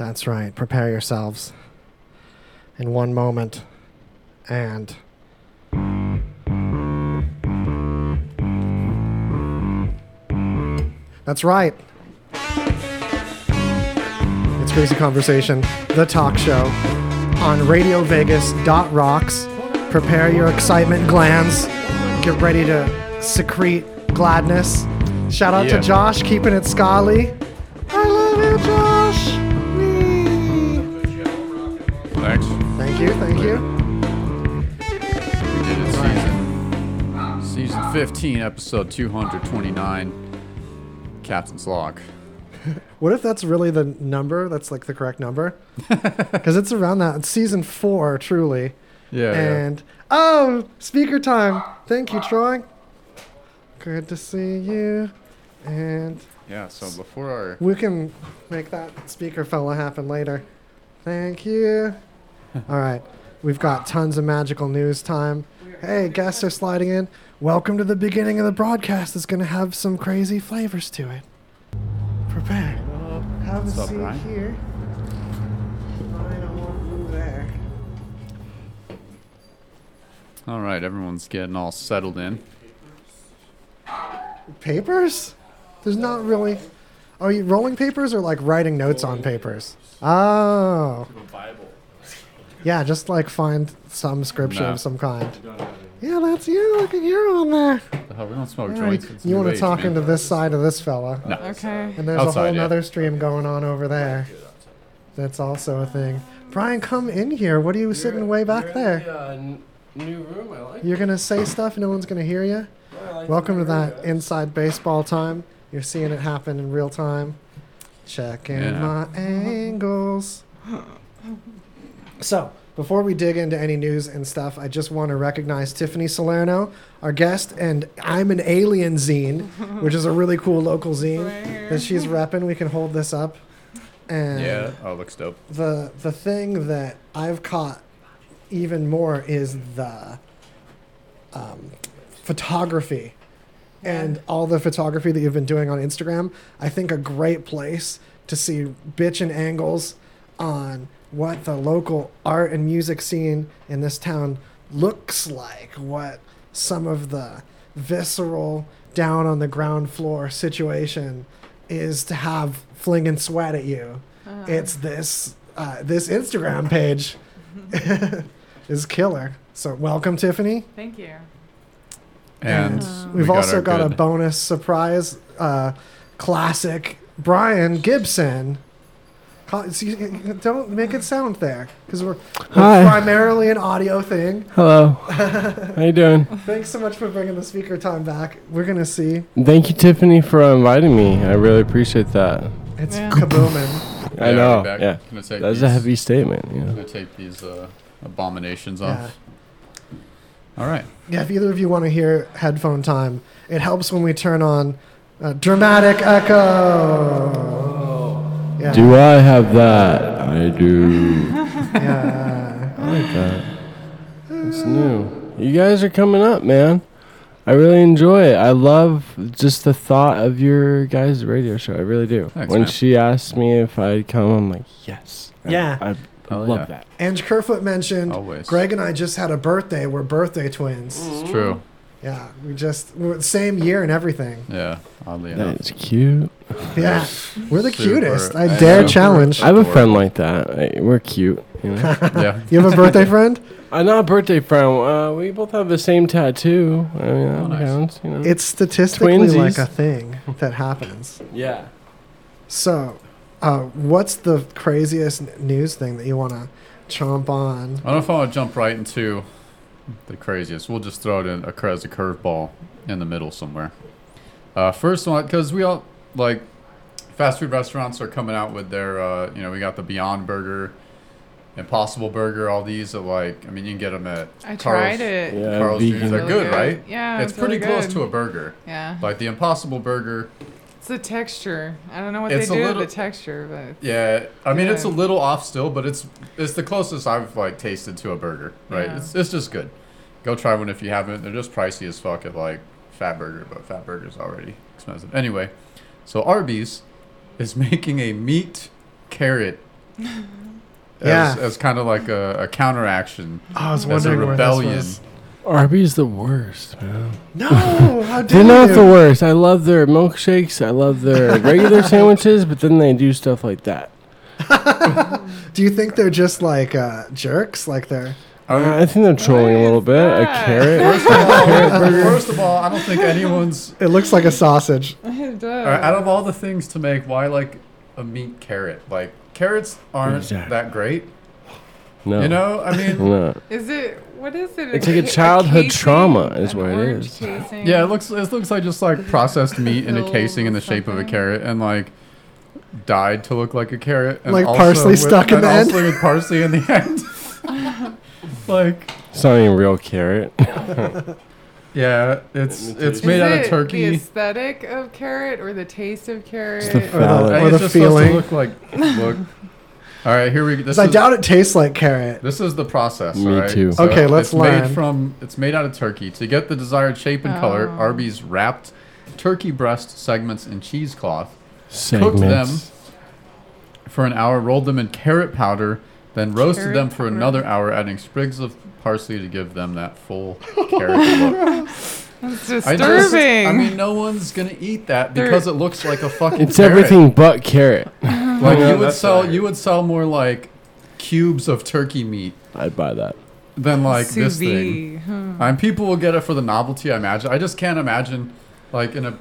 That's right. Prepare yourselves. In one moment. And. That's right. It's Crazy Conversation, the talk show on Radio Vegas. Rocks. Prepare your excitement glands. Get ready to secrete gladness. Shout out Yeah. to Josh, keeping it scally. You, thank you. We did it season season 15, episode 229. Captain's log. What if that's really the number? That's like the correct number? Because it's around that. It's season four, truly. Yeah. And oh, speaker time. Thank you, Troy. Good to see you. And yeah. yeah. So before our we can make that speaker fella happen later. Thank you. All right. We've got tons of magical news time. Hey, guests are sliding in. Welcome to the beginning of the broadcast. It's going to have some crazy flavors to it. Prepare. Have What's a up, seat Ryan? here. Ryan, I want you there. all right, everyone's getting all settled in. Papers? There's not really. Are you rolling papers or like writing notes on papers? Oh. Yeah, just like find some scripture No. of some kind. Yeah, that's you. Look at you on there. The hell, we don't smoke All joints. It's You new want to age, talk man. into this side of this fella. No. Okay. And there's a Outside, whole yeah. other stream going on over there. That's also a thing. Brian, come in here. What are you sitting way back there? uh, new room. I like. You're going to say stuff, no one's going to hear you? Welcome to that inside baseball time. You're seeing it happen in real time. Checking Yeah. my angles. So, before we dig into any news and stuff, I just want to recognize Tiffany Salerno, our guest, and I'm an Alien zine, which is a really cool local zine Right that she's repping. We can hold this up. And Yeah. Oh, looks dope. the the thing that I've caught even more is the um, photography and all the photography that you've been doing on Instagram. I think a great place to see bitchin' angles on what the local art and music scene in this town looks like, what some of the visceral down on the ground floor situation is to have flinging sweat at you Uh, it's this uh, this Instagram page is killer. So welcome, Tiffany. Thank you. And we We've also our got a bonus surprise, uh, classic Brian Gibson. Call- see, Don't make it sound there because we're, we're primarily an audio thing. Hello. How you doing? Thanks so much for bringing the speaker time back. We're gonna see. Thank you, Tiffany, for inviting me. I really appreciate that. It's Yeah. kabooming. I know. I'll be back. Yeah. That's these, a heavy statement. You I'm know. gonna take these uh, abominations Yeah. All right. Yeah, if either of you want to hear headphone time, it helps when we turn on uh, dramatic echo. Yeah. Do I have that? I do. yeah. I like that. It's new. You guys are coming up, man. I really enjoy it. I love just the thought of your guys' radio show. I really do. Thanks, when man. she asked me if I'd come, I'm like, yes. Yeah. I, Oh, love yeah. that. Ange Kerfoot mentioned Always. Greg and I just had a birthday. We're birthday twins. It's true. Yeah, we just we're the same year and everything. Yeah. Oddly enough. That is cute. Yeah, we're the Super. cutest. I I dare know. challenge. I have a friend like that. I- We're cute. You know? yeah. You have a birthday friend? I'm not a birthday friend. Uh, we both have the same tattoo. I mean, that Oh, nice. counts. You know? It's statistically Twinsies. like a thing that happens. yeah. So, uh, what's the craziest news thing that you want to chomp on? I don't know if I want to jump right into the craziest. We'll just throw it in a, as a curveball in the middle somewhere. Uh, first one, because we all like fast food restaurants are coming out with their, uh, you know, we got the Beyond Burger, Impossible Burger, all these are like, I mean, you can get them at I Carl's, tried it. Yeah, Carl's. Jr. They're Really good, good. right? Yeah, it's it's pretty really close good. to a burger. Yeah. Like the Impossible Burger, It's the texture. I don't know what It's they a do little- to the texture, but yeah. I mean, it's a little off still, but it's it's the closest I've like tasted to a burger, right? Yeah. It's it's just good. Go try one if you haven't. They're just pricey as fuck at like Fatburger, but Fatburger's already expensive. Anyway, so Arby's is making a meat carrot Yeah. As, as kind of like a, a counteraction, I was as a wondering where rebellion. this was. Arby's the worst, man. No, how They're dare not you? the worst. I love their milkshakes. I love their regular sandwiches, but then they do stuff like that. Do you think they're just like uh, jerks? Like they're Uh, I think they're trolling a little bit. A carrot. First of, all, first of all, I don't think anyone's. it looks like a sausage. It does. all right, out of all the things to make, why like a meat carrot? Like carrots aren't Exactly. that great. No. You know, I mean, No. Is it? What is it? It's like a childhood casing? trauma is An what it orange is. casing? yeah, it looks it looks like just like processed meat in a casing in the with shape of a something. carrot and like dyed to look like a carrot. And Like also parsley with- stuck in and the end? also with parsley in the end. Like It's not even real carrot. yeah, it's Let me it's Is made out it of The aesthetic of carrot or the taste of carrot? the Valid. Hey, or it's the just supposed to feeling. look like look. All right, here we go. This 'Cause I is, doubt it tastes like carrot. This is the process. Me all right? too. Okay, let's it's learn. Made from it's made out of turkey. To get the desired shape and color, Oh. Arby's wrapped turkey breast segments in cheesecloth, Segments. for an hour, rolled them in carrot powder, then roasted Carrot them for powder. another hour, adding sprigs of parsley to give them that full carrot look. That's I disturbing. just, I mean, no one's gonna eat that They're- because it looks like a fucking. It's carrot. everything but carrot. Uh-huh. Like Yeah, you would that's sell, right. you would sell more like cubes of turkey meat I'd buy that. than like Sous this thing. vide, huh. And people will get it for the novelty. I imagine. I just can't imagine, like in a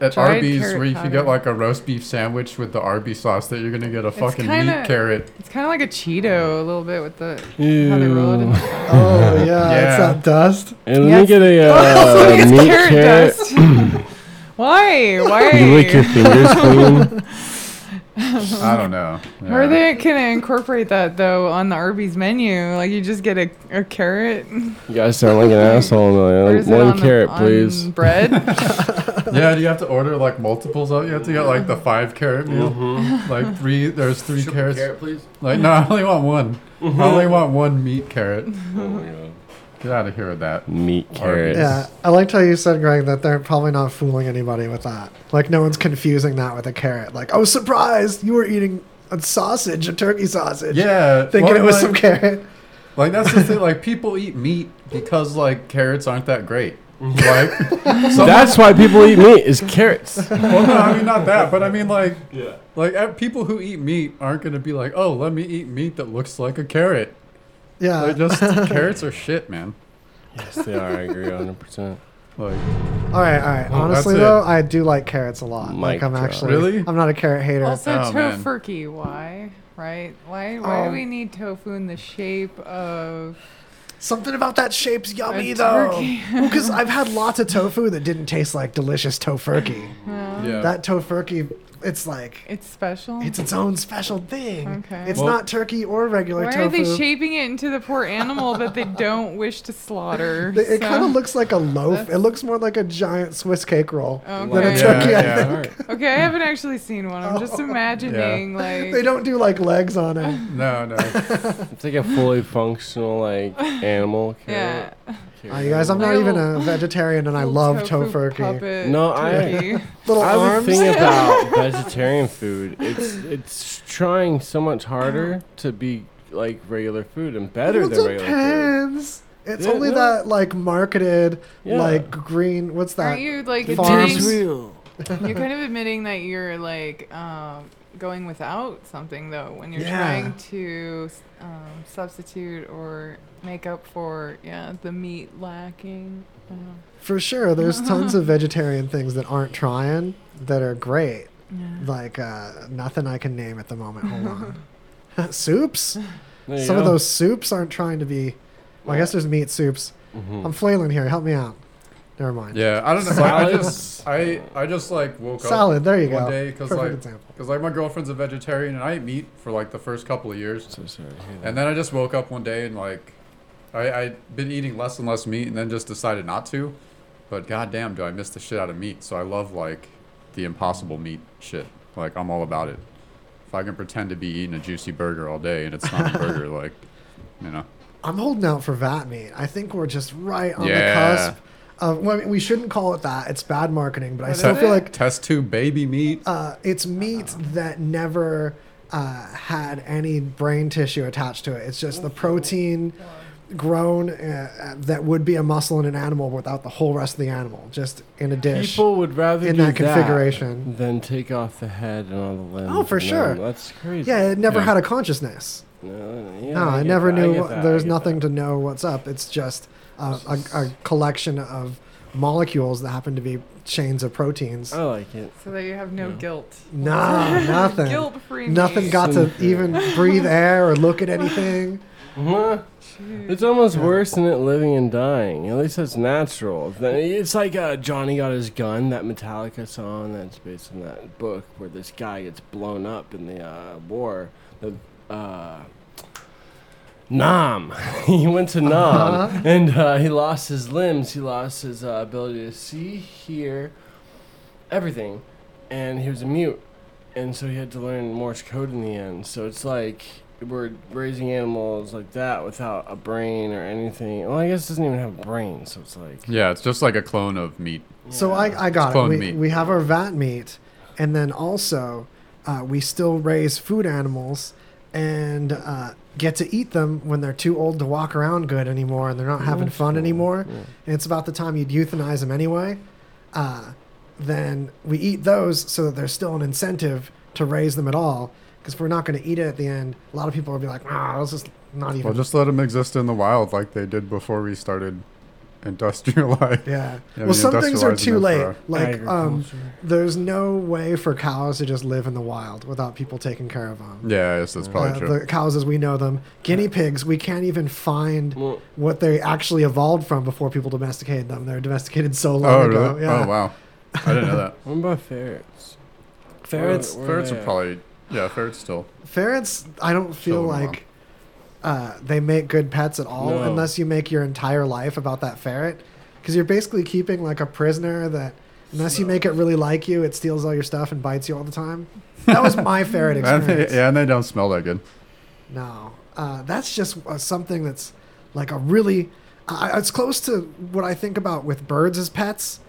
at Dried Arby's where you powder. get like a roast beef sandwich with the Arby's sauce, that you're gonna get a fucking kinda- meat carrot. It's kind of like a Cheeto a little bit with the how they roll it. In Ew. Oh yeah, Yeah. it's that dust. And let Yes. me get a Oh, uh, it's meat carrot carrot. dust. Why? Why? You lick your fingers clean. I don't know. How are they gonna incorporate that though on the Arby's menu? Like you just get a, a carrot. You guys sound like an asshole. Or Like, one on the- carrot, on please. Bread. Yeah, do you have to order like multiples of? You have to get like the five carrot meal. Mm-hmm. Like three. There's three carrots. please. Like no, I only want one. Mm-hmm. I only want one meat carrot. Oh, Get out of here with that. Meat carrots. Yeah, I liked how you said, Greg, that they're probably not fooling anybody with that. Like no one's confusing that with a carrot. Like, oh, surprise, you were eating a sausage, a turkey sausage. Yeah, thinking well, it was like- some carrot. Like that's the thing. Like people eat meat because like carrots aren't that great. Mm-hmm. Like some- That's why people eat meat is carrots. well, no, I mean not that, but I mean like yeah. Like people who eat meat aren't gonna be like, oh, let me eat meat that looks like a carrot. Yeah. Like just carrots are shit, man. yes, they are. I agree 100%. Like all right, all right. Well, Honestly, that's it. though, I do like carrots a lot. like I'm drop. actually Really? I'm not a carrot hater. also, Oh, man. tofurky. Why? Right? Why? Why Oh. do um, we need tofu in the shape of Something about that shape's yummy a though. turkey? Because I've had lots of tofu that didn't taste like delicious tofurky. Yeah. yeah. That tofurky, it's like It's special. it's its own special thing. Okay. It's Well- not turkey or regular Why tofu. are they shaping it into the poor animal that they don't wish to slaughter? They- It So- kind of looks like a loaf. That's- It looks more like a giant Swiss cake roll than a Okay. turkey. Yeah, I yeah. think. Okay, I haven't actually seen one. I'm just oh. imagining like They don't do like legs on it. no, no. It's like a fully functional like animal yeah. Carrot. Uh, you guys, I'm not even a vegetarian, and I love tofu tofurky. No, I- turkey. Little I have a arms. thing about vegetarian food. It's it's trying so much harder to be like regular food and better Well, than regular food. depends. It's Yeah, only yeah. that like marketed, Yeah. like green. What's that? Aren't you like The admitting, farms. real. you're kind of admitting that you're like um, going without something though when you're Yeah. trying to um, substitute or make up for yeah the meat lacking. Uh, For sure, there's tons of vegetarian things that aren't trying that are great. yeah. Like uh, nothing I can name at the moment. Hold on. soups. There you Some of those soups aren't trying to be. Well, I guess there's meat soups. Mhm. I'm flailing here. Help me out. Never mind. Yeah, I don't know. I just I I just like woke up Salad. There you one go. day because Perfect like example. because like my girlfriend's a vegetarian and I ate meat for like the first couple of years. So sorry. to hear And then I just woke up one day and like, I I'd been eating less and less meat and then just decided not to. But goddamn, do I miss the shit out of meat? So I love like the impossible meat shit. Like I'm all about it. If I can pretend to be eating a juicy burger all day and it's not a burger, like, you know. I'm holding out for vat meat. I think we're just right on the Yeah. cusp. Of, well, I mean, we shouldn't call it that. It's bad marketing, but I still feel it? like Test tube baby meat. uh, it's meat that never uh, had any brain tissue attached to it. It's just the protein grown uh, that would be a muscle in an animal without the whole rest of the animal, just in a dish. People would rather in do that configuration. than take off the head and all the limbs. Oh, for sure. then- That's crazy. yeah, it never Yeah. had a consciousness. No, yeah, no, I, get never that, knew. get what, that, there's get nothing that. to know what's up. It's just a, a, a collection of molecules that happen to be chains of proteins. I like it. So that you have no Yeah. guilt. No, nothing. Guilt free. Nothing got to Something. even breathe air or look at anything. Huh? It's almost worse than it living and dying. At least it's natural. Then- It's like uh, Johnny Got His Gun, that Metallica song that's based on that book where this guy gets blown up in the uh, war. The uh, Nam. he went to Nam Uh-huh. and uh, he lost his limbs. He lost his uh, ability to see, hear, everything, and he was a mute. And so he had to learn Morse code in the end. So it's like we're raising animals like that without a brain or anything. Well, I guess it doesn't even have a brain, so it's like. Yeah, it's just like a clone of meat. So. I, I got it. We, meat. we have our vat meat, and then also uh, we still raise food animals and uh, get to eat them when they're too old to walk around good anymore and they're not having That's fun cool. anymore. Yeah. And it's about the time you'd euthanize them anyway. Uh, then we eat those so that there's still an incentive to raise them at all. Because if we're not going to eat it at the end, a lot of people will be like, ah, let's just not even. Well, just let them exist in the wild like they did before we started industrialized. yeah. Yeah, well, some things are too late. Like, um, There's no way for cows to just live in the wild without people taking care of them. Yeah, I guess that's probably Uh, true. the cows as we know them. Guinea pigs, we can't even find Well, what they actually evolved from before people domesticated them. They're domesticated so long oh, ago. really? Yeah. Oh, wow. I didn't know that. what about ferrets? Ferrets, Where- Ferrets they are probably, yeah, ferrets still. ferrets, I don't feel Chilling around. like uh, they make good pets at all No. unless you make your entire life about that ferret. Because you're basically keeping like a prisoner that, unless you make it really like you, it steals all your stuff and bites you all the time. That was my ferret And experience. they, yeah, and they don't smell that good. No, uh, that's just uh, something that's like a really. It's close to what I think about with birds as pets.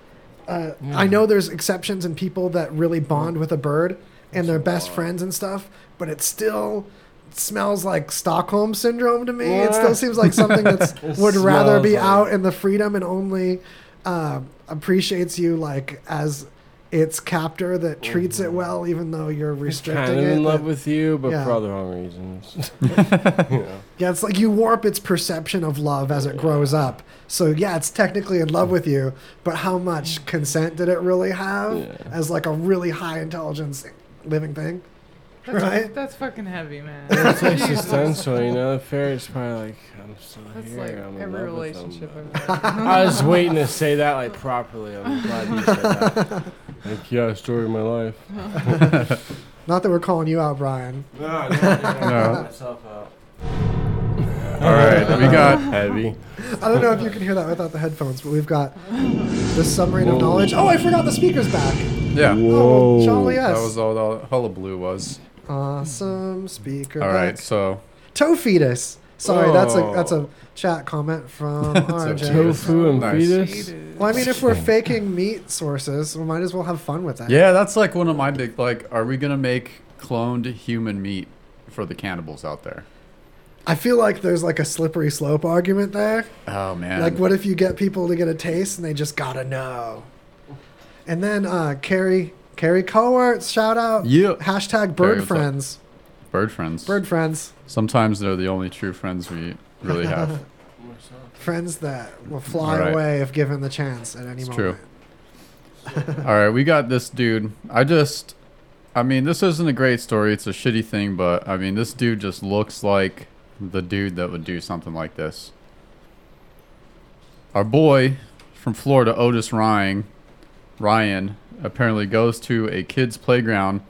Uh, I know there's exceptions and people that really bond with a bird and they're best friends and stuff, but it's still smells like Stockholm syndrome to me. It still seems like something that's It would rather be like- out in the freedom and only uh, appreciates you like as its captor that treats it well, even though you're He's restricting kind of it. in love that- with you, but Yeah. for all the wrong reasons. you know. Yeah, it's like you warp its perception of love as it grows up. So yeah, it's technically in love with you, but how much consent did it really have Yeah. as like a really high intelligence living thing? That's, Right? That's fucking heavy, man. It's Jesus. existential, you know. The ferret's probably like, I'm still That's here. like I'm in every love with them, relationship I've had. I was waiting to say that like properly. I'm glad you said that. Like, yeah, story of my life. Not that we're calling you out, Brian. No, no, no, No. myself out. All right, we got heavy. I don't know if you can hear that without the headphones, but we've got the submarine of knowledge. Oh, I forgot the speaker's back. yeah. Oh, well, jolly yes. That was all the hullabaloo was. Awesome speaker. All right, back. so Toe fetus. Sorry, that's a Oh. that's a chat comment from That's a RJ. Tofu and Nice. fetus. Well, I mean, if we're faking meat sources, we might as well have fun with that. yeah, that's like one of my big like. Are we gonna make cloned human meat for the cannibals out there? I feel like there's like a slippery slope argument there. Oh man. Like, what if you get people to get a taste and they just gotta know? And then uh, Carrie, Carrie Cowarts, shout out. Yeah. Hashtag bird up? friends. Bird friends. Bird friends. Sometimes they're the only true friends we really have. Friends that will fly right. away if given the chance at any It's moment. True. All right, we got this dude. I just, I mean, this isn't a great story. It's a shitty thing, but I mean, this dude just looks like the dude that would do something like this. Our boy from Florida, Otis Ryan, Ryan, apparently goes to a kid's playground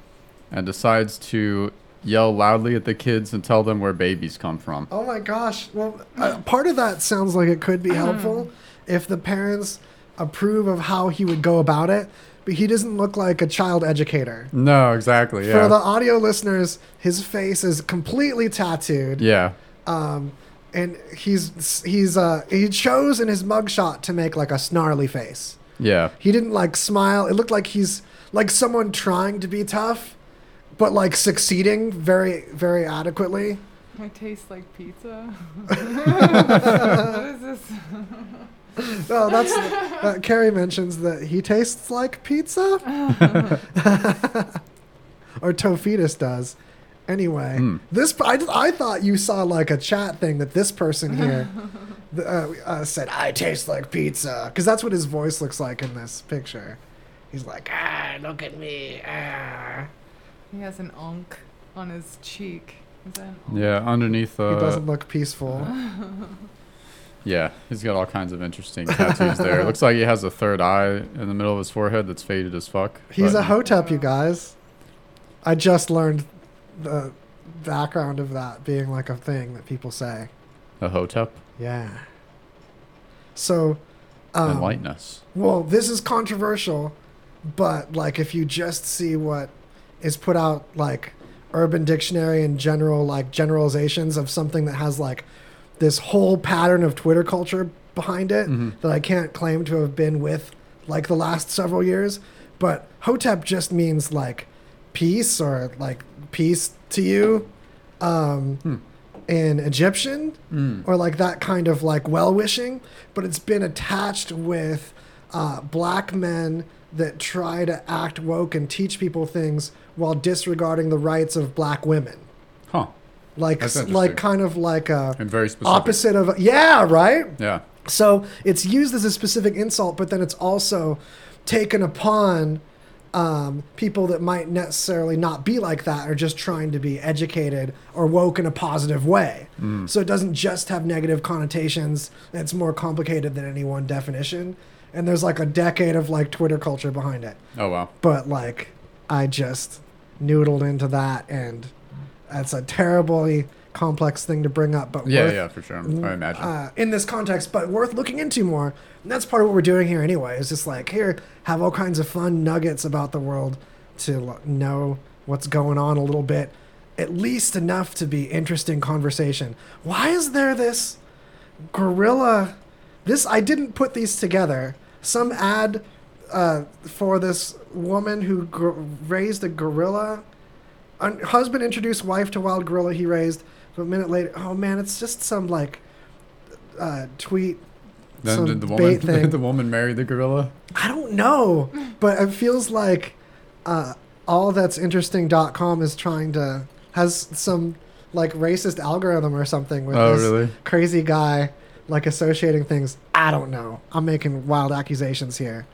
and decides to yell loudly at the kids and tell them where babies come from. Oh my gosh. Well, uh, part of that sounds like it could be helpful if the parents approve of how he would go about it, but he doesn't look like a child educator. No, exactly. For the audio listeners, his face is completely tattooed. yeah. Um, and he's he's uh he chose in his mugshot to make like a snarly face. Yeah. He didn't like smile. It looked like he's like someone trying to be tough, but like succeeding very very adequately. I taste like pizza. what is this? Oh, that's uh, Carrie mentions that he tastes like pizza, or Tofetus does. Anyway, Hmm. this I, I thought you saw like a chat thing that this person here uh, uh, said I taste like pizza because that's what his voice looks like in this picture. He's like, ah, look at me, ah. He has an ankh on his cheek. Is that an Yeah, underneath. he Uh, he doesn't look peaceful. yeah, he's got all kinds of interesting tattoos there. It looks like he has a third eye in the middle of his forehead that's faded as fuck. He's but- a hotep, you guys. I just learned the background of that being like a thing that people say. a hotep. Yeah. So, um, Enlighten us. well, this is controversial, but like if you just see what is put out, like Urban Dictionary and general like generalizations of something that has like this whole pattern of Twitter culture behind it Mhm. that I can't claim to have been with like the last several years, but Hotep just means like peace or like peace to you um, Hmm. in Egyptian Mm. or like that kind of like well wishing, but it's been attached with uh, black men that try to act woke and teach people things while disregarding the rights of black women. Huh. Like, like kind of like a And very specific. opposite of yeah, right. Yeah. So it's used as a specific insult, but then it's also taken upon um, people that might necessarily not be like that are just trying to be educated or woke in a positive way. Mm. So it doesn't just have negative connotations. It's more complicated than any one definition. And there's like a decade of like Twitter culture behind it. Oh wow. But like, I just noodled into that, and that's a terribly complex thing to bring up. But Yeah, worth yeah, for sure. I imagine. uh, in this context, but worth looking into more. And that's part of what we're doing here anyway. Is just like here, have all kinds of fun nuggets about the world to know what's going on a little bit, at least enough to be interesting conversation. Why is there this gorilla? This I didn't put these together. Some ad uh, for this woman who gr- raised a gorilla. Un- husband introduced wife to wild gorilla he raised. But a minute later, oh man, it's just some like uh, tweet. then some did the woman thing. did the woman marry the gorilla? I don't know, but it feels like uh, all that's interesting.com is trying to has some like racist algorithm or something with Oh this really? crazy guy like associating things. I don't know. I'm making wild accusations here.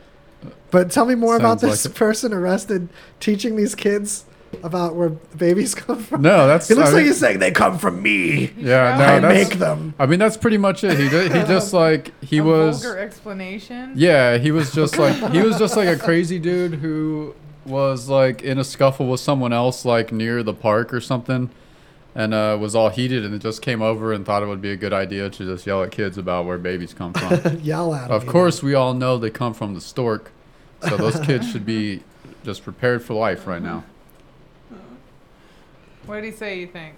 But tell me more about this like person arrested teaching these kids about where babies come from. No, that's It looks I like mean- he's saying they come from me. Yeah, no, I that's make them. I mean that's pretty much it. He did, he just like he was a was vulgar explanation. Yeah, he was just like he was just like a crazy dude who was like in a scuffle with someone else like near the park or something and uh, was all heated and just came over and thought it would be a good idea to just yell at kids about where babies come from. Yell at 'em, of you course, we all know they come from the stork, so those kids should be just prepared for life right now. What did he say? You think?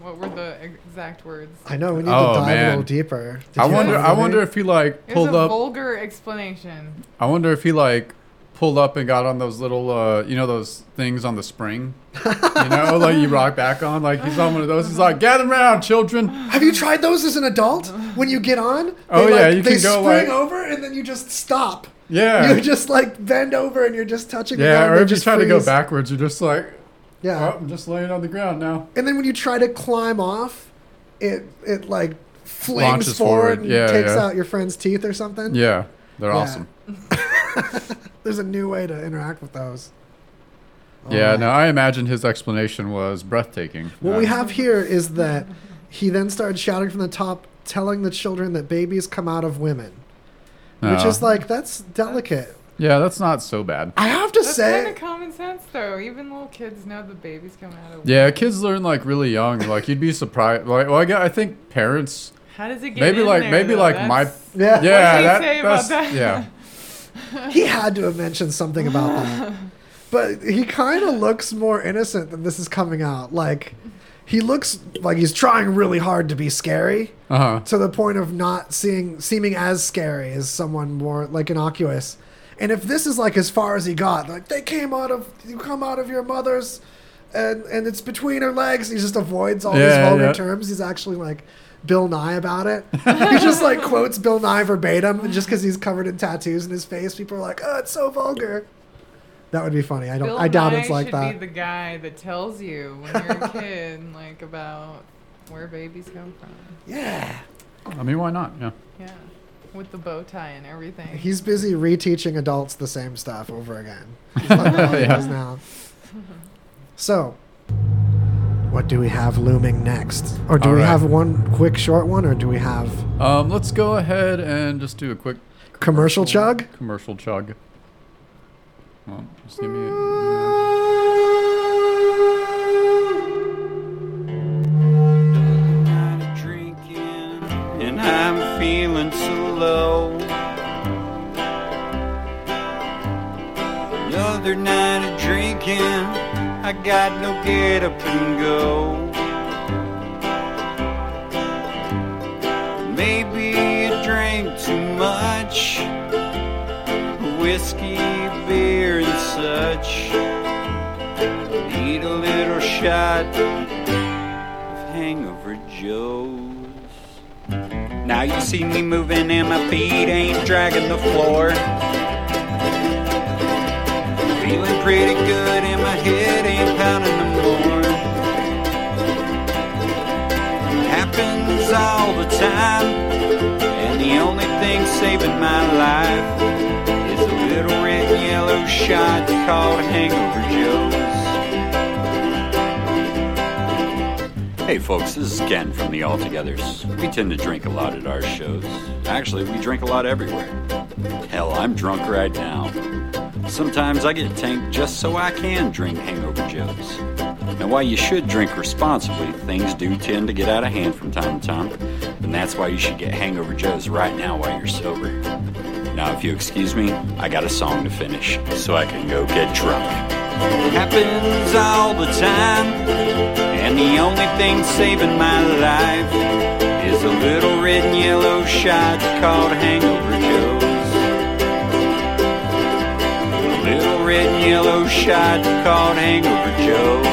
What were the exact words? I know we need Oh, to dive a man. little deeper. Did I you wonder. find I any? wonder if he like It was pulled a up. vulgar explanation. I wonder if he like pulled up and got on those little, uh, you know, those things on the spring. you know, like you rock back on. Like he's on one of those. He's like, gather around, children. Have you tried those as an adult? When you get on, Oh, they, yeah, like, you they can go, spring like- over and then you just stop. Yeah. You just like bend over and you're just touching. the yeah, ground or and if you just try to go freeze. backwards, you're just like, Yeah, oh, I'm just laying on the ground now. and then when you try to climb off, it it like flings Launches forward, forward. and Yeah, takes yeah. out your friend's teeth or something. Yeah, they're Yeah. awesome. There's a new way to interact with those. Yeah, Alright. no, I imagine his explanation was breathtaking. What Uh, we have here is that he then started shouting from the top, telling the children that babies come out of women, which uh, is like that's delicate. Yeah, that's not so bad. I have to That's say, kind of common sense, though. Even little kids know the babies come out of. Yeah, kids learn like really young. Like you'd be surprised. Like, well, I, gue- I think parents. How does it get Maybe in like there, maybe though? like my That's- yeah, yeah did he that, say about that's that? yeah he had to have mentioned something about that. But he kind of looks more innocent than this is coming out. Like, he looks like he's trying really hard to be scary uh huh to the point of not seeing seeming as scary as someone more like innocuous. And if this is like as far as he got, like they came out of you come out of your mother's and and it's between her legs. He just avoids all these vulgar yeah. terms. He's actually like Bill Nye about it. he just like quotes Bill Nye verbatim, and just because he's covered in tattoos in his face, people are like, "Oh, it's so vulgar." That would be funny. I don't. Bill I doubt Nye it's like should that. be the guy that tells you when you're a kid, like about where babies come from. yeah. I mean, why not? Yeah. Yeah, with the bow tie and everything. He's busy reteaching adults the same stuff over again. That's what he Yeah. does now. So, what do we have looming next? Or do All we right. have one quick short one, or do we have Um, let's go ahead and just do a quick commercial chug? Commercial chug. Well, just give me. night night of drinking, I got no get up and go. Maybe I drank too much whiskey, beer, and such. Need a little shot of hangover Joe's. Now you see me moving and my feet ain't dragging the floor. Feeling pretty good and my head ain't pounding no more. Happens all the time, and the only thing saving my life is a little red and yellow shot called Hangover Joe's. Hey folks, this is Ken from the Altogether's. We tend to drink a lot at our shows. Actually, we drink a lot everywhere. Hell, I'm drunk right now. Sometimes I get tanked just so I can drink Hangover Joes. Now, while you should drink responsibly, things do tend to get out of hand from time to time, and that's why you should get Hangover Joes right now while you're sober. Now, if you excuse me, I got a song to finish, so I can go get drunk. Happens all the time, and the only thing saving my life is a little red and yellow shot called Hangover yellow shot called Hangover Joe's.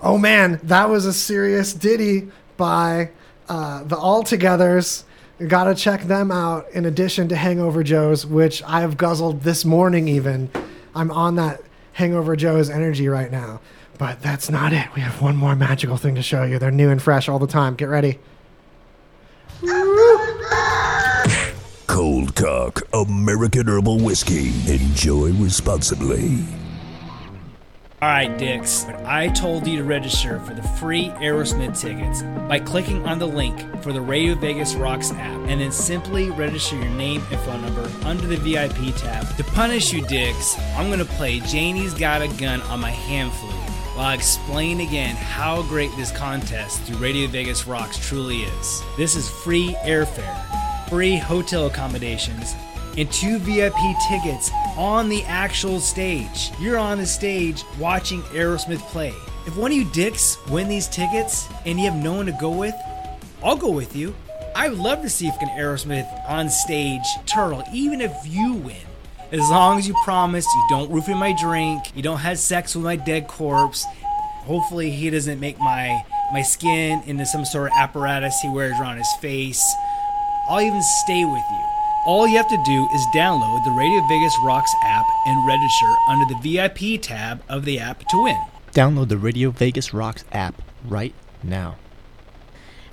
Oh man, that was a serious ditty by uh, the Altogether's. You gotta check them out in addition to Hangover Joe's, which I've guzzled this morning even. I'm on that Hangover Joe's energy right now. But that's not it. We have one more magical thing to show you. They're new and fresh all the time. Get ready. Cold Cock American Herbal Whiskey. Enjoy responsibly. All right, Dix. I told you to register for the free Aerosmith tickets by clicking on the link for the Radio Vegas Rocks app and then simply register your name and phone number under the VIP tab. To punish you, Dix, I'm going to play Janie's Got a Gun on my hand flute while I explain again how great this contest through Radio Vegas Rocks truly is. This is free airfare, free hotel accommodations, and two VIP tickets on the actual stage. You're on the stage watching Aerosmith play. If one of you dicks win these tickets and you have no one to go with, I'll go with you. I would love to see if an Aerosmith on stage turtle, even if you win. As long as you promise you don't roofie my drink, you don't have sex with my dead corpse. Hopefully he doesn't make my my skin into some sort of apparatus he wears around his face. I'll even stay with you. All you have to do is download the Radio Vegas Rocks app and register under the VIP tab of the app to win. Download the Radio Vegas Rocks app right now.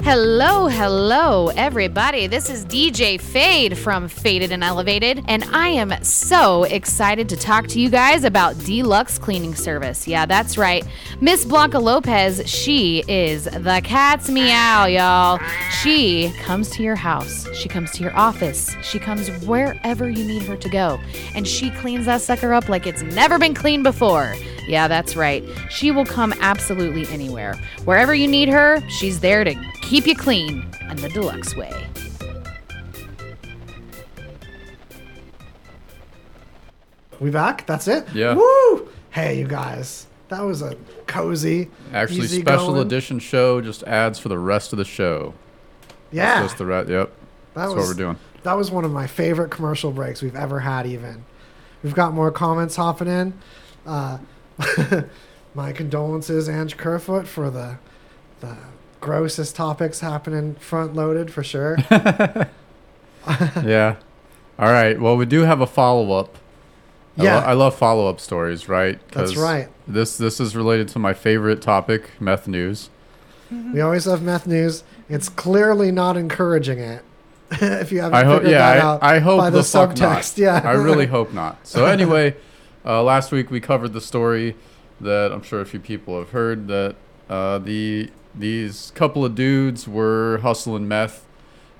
Hello, hello, everybody. This is DJ Fade from Faded and Elevated, and I am so excited to talk to you guys about Deluxe Cleaning Service. Yeah, that's right. Miss Blanca Lopez, she is the cat's meow, y'all. She comes to your house, she comes to your office, she comes wherever you need her to go, and she cleans that sucker up like it's never been cleaned before. Yeah, that's right. She will come absolutely anywhere. Wherever you need her, she's there to you clean in the deluxe way. We back? That's it? Yeah. Woo! Hey, you guys. That was a cozy, Actually, special going- edition show, just ads for the rest of the show. Yeah, Just the re- Yep. that That's was what we're doing. that was one of my favorite commercial breaks we've ever had. Even We've got more comments hopping in. Uh, my condolences, Ange Kerfoot, for the the grossest topics happening front loaded for sure. yeah. All right. Well, we do have a follow up. I, Yeah. lo- I love follow up stories, right? That's right. This this is related to my favorite topic, meth news. We always love meth news. It's clearly not encouraging it. if you haven't I hope. figured Yeah, that out I, I hope by the, fuck subtext. Not. Yeah, I really hope not. So anyway, uh, last week we covered the story that I'm sure a few people have heard that uh, the these couple of dudes were hustling meth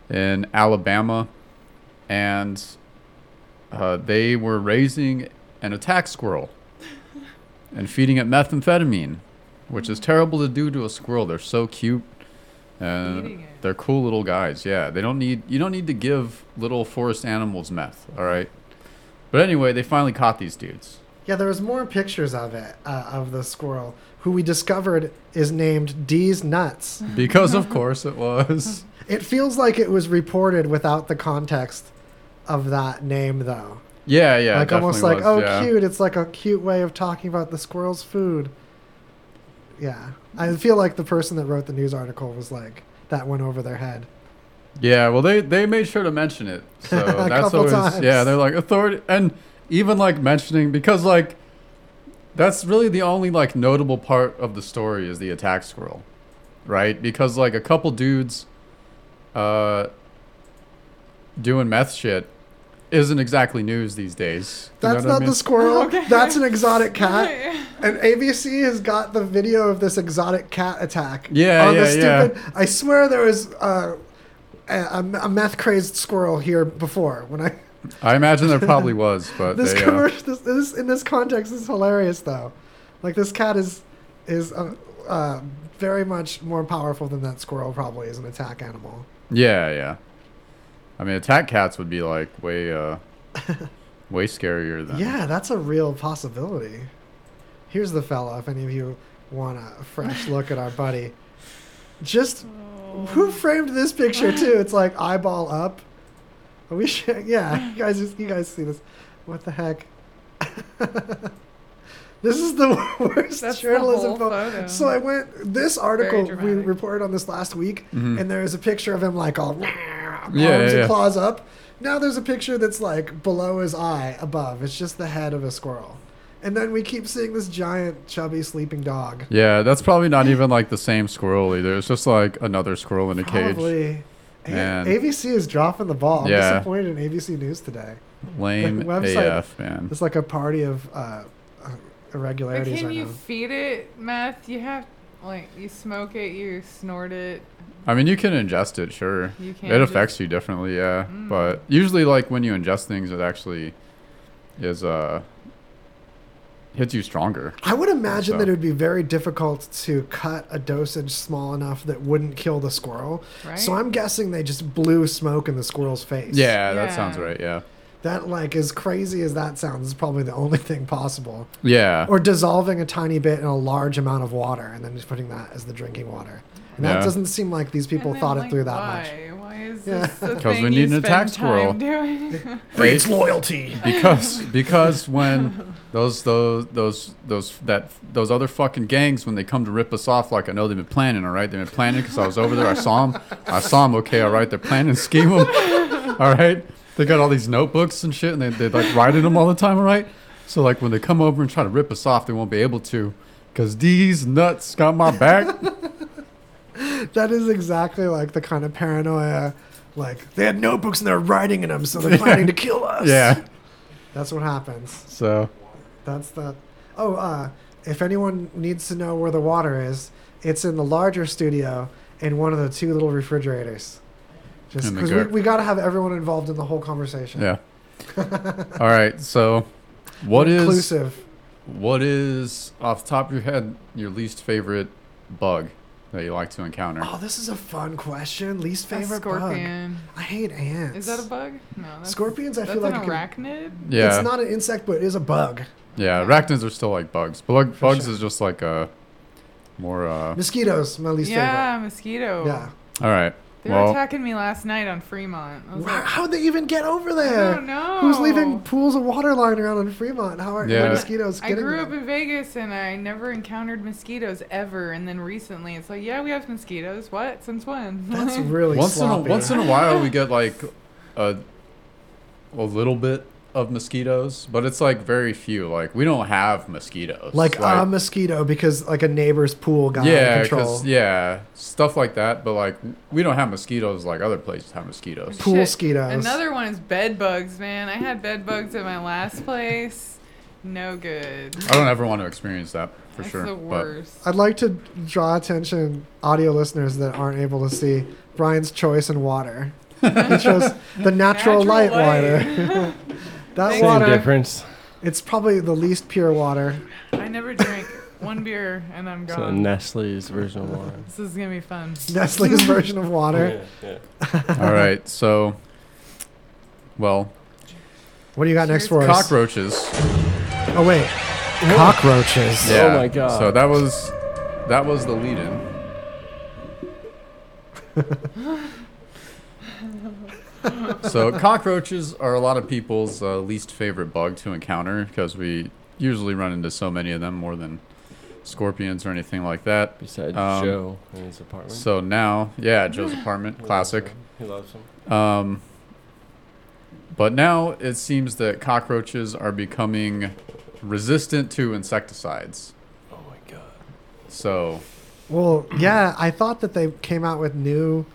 in Alabama, and uh, they were raising an attack squirrel and feeding it methamphetamine, which is terrible to do to a squirrel. They're so cute. And they're cool little guys. Yeah, they don't need you don't need to give little forest animals meth. All right. But anyway, they finally caught these dudes. Yeah, there was more pictures of it uh, of the squirrel, who we discovered is named D's Nuts. Because of course it was. It feels like it was reported without the context of that name, though. Yeah, yeah. like almost like, was, oh, yeah. cute. It's like a cute way of talking about the squirrel's food. Yeah, I feel like the person that wrote the news article was like that went over their head. Yeah, well they they made sure to mention it. So A that's always times. yeah, they're like authority and even like mentioning because like that's really the only like notable part of the story is the attack squirrel. Right? Because like a couple dudes uh doing meth shit isn't exactly news these days. You know That's what I not mean? the squirrel. Okay. That's an exotic cat. And ABC has got the video of this exotic cat attack. Yeah, on the yeah, yeah. I swear there was uh, a, a meth crazed squirrel here before when I. I imagine there probably was, but This, they, uh, this, this in this context is hilarious though. Like this cat is is uh, uh, very much more powerful than that squirrel probably is an attack animal. Yeah, yeah. I mean, attack cats would be like way, uh, way scarier than. Yeah, that's a real possibility. Here's the fella. If any of you want a fresh look at our buddy, just who framed this picture too? It's like eyeball up. Are we should, yeah, you guys, you guys see this? What the heck? this is the worst That's the journalism whole photo. photo. So I went. This article we reported on this last week, Mhm. and there's a picture of him like all arms Yeah, and yeah. claws up. Now there's a picture that's like below his eye, above. It's just the head of a squirrel. And then we keep seeing this giant, chubby, sleeping dog. Yeah, that's probably not even like the same squirrel either. It's just like another squirrel in a cage. Probably. A- Man. ABC is dropping the ball. I'm Yeah. disappointed in ABC News today. Lame The website- AF, man. It's like a party of uh, uh, But irregularities can right you now. feed it meth? You have like you smoke it, you snort it. I mean, you can ingest it, sure. You can It affects just- you differently, yeah. Mm. But usually, like when you ingest things, it actually is uh hits you stronger. I would imagine So- that it would be very difficult to cut a dosage small enough that wouldn't kill the squirrel. Right? So I'm guessing they just blew smoke in the squirrel's face. Yeah, that sounds right. Yeah. That, like, as crazy as that sounds, is probably the only thing possible. Yeah. Or dissolving a tiny bit in a large amount of water and then just putting that as the drinking water. And that doesn't seem like these people then, thought it through that why? much. Why is Yeah. this the 'Cause we need an attack squirrel. doing? Breeds loyalty. because because when those those those those that those other fucking gangs when they come to rip us off like I know they've been planning all right? They've been planning because I was over there. I saw them I saw them okay all right? They're planning scheme them all right? They got all these notebooks and shit and they they like writing them all the time all right? So like when they come over and try to rip us off they won't be able to because these nuts got my back. That is exactly like the kind of paranoia. Like, they had notebooks and they're writing in them, so they're planning to kill us. yeah. That's what happens. so That's the. Oh, uh, if anyone needs to know where the water is, it's in the larger studio in one of the two little refrigerators. Just because we, gar- we got to have everyone involved in the whole conversation. yeah all right so what is inclusive? What is off the top of your head your least favorite bug that you like to encounter? Oh, this is a fun question. Least A favorite bug. scorpion. I hate ants. Is that a bug? No. That's, Scorpions, I that's feel like an it can- arachnid. yeah, It's not an insect, but it is a bug. Yeah. Arachnids are still like bugs, but like For bugs sure. is just like a more. uh Mosquitoes, my least yeah, mosquito. favorite. Yeah. All right. They were attacking me last night on Fremont. Wow, like, how'd they even get over there? I don't know. Who's leaving pools of water lying around in Fremont? How are Yeah. mosquitoes I getting grew there? up in Vegas and I never encountered mosquitoes ever. And then recently, it's like, yeah, we have mosquitoes. What? Since when? That's really once in a once in a while we get like a a little bit of mosquitoes, but it's like very few. Like we don't have mosquitoes. like a mosquito because like a neighbor's pool got out of control. because yeah, stuff like that. But like we don't have mosquitoes like other places have mosquitoes. Pool Shit. mosquitoes. Another one is bed bugs, man. I had bed bugs at my last place. No good. I don't ever want to experience that for That's sure. the but worst. I'd like to draw attention, audio listeners that aren't able to see Brian's choice in water. He chose the natural, Natural light, light. water. that Same Same water, difference. it's probably the least pure water. I never drink one beer and I'm gone. So. Nestle's version of water. this is gonna be fun. Nestle's version of water. Yeah, yeah. all right, so well, What do you got next for us? cockroaches. Oh wait, cockroaches. Yeah. Oh my God. So that was that was the lead-in. so cockroaches are a lot of people's uh, least favorite bug to encounter because we usually run into so many of them more than scorpions or anything like that. Besides Um, Joe in his apartment. So now, yeah, Joe's apartment, He classic. him. He loves him. Um, but now it seems that cockroaches are becoming resistant to insecticides. Oh my god. So Well, yeah, I thought that they came out with new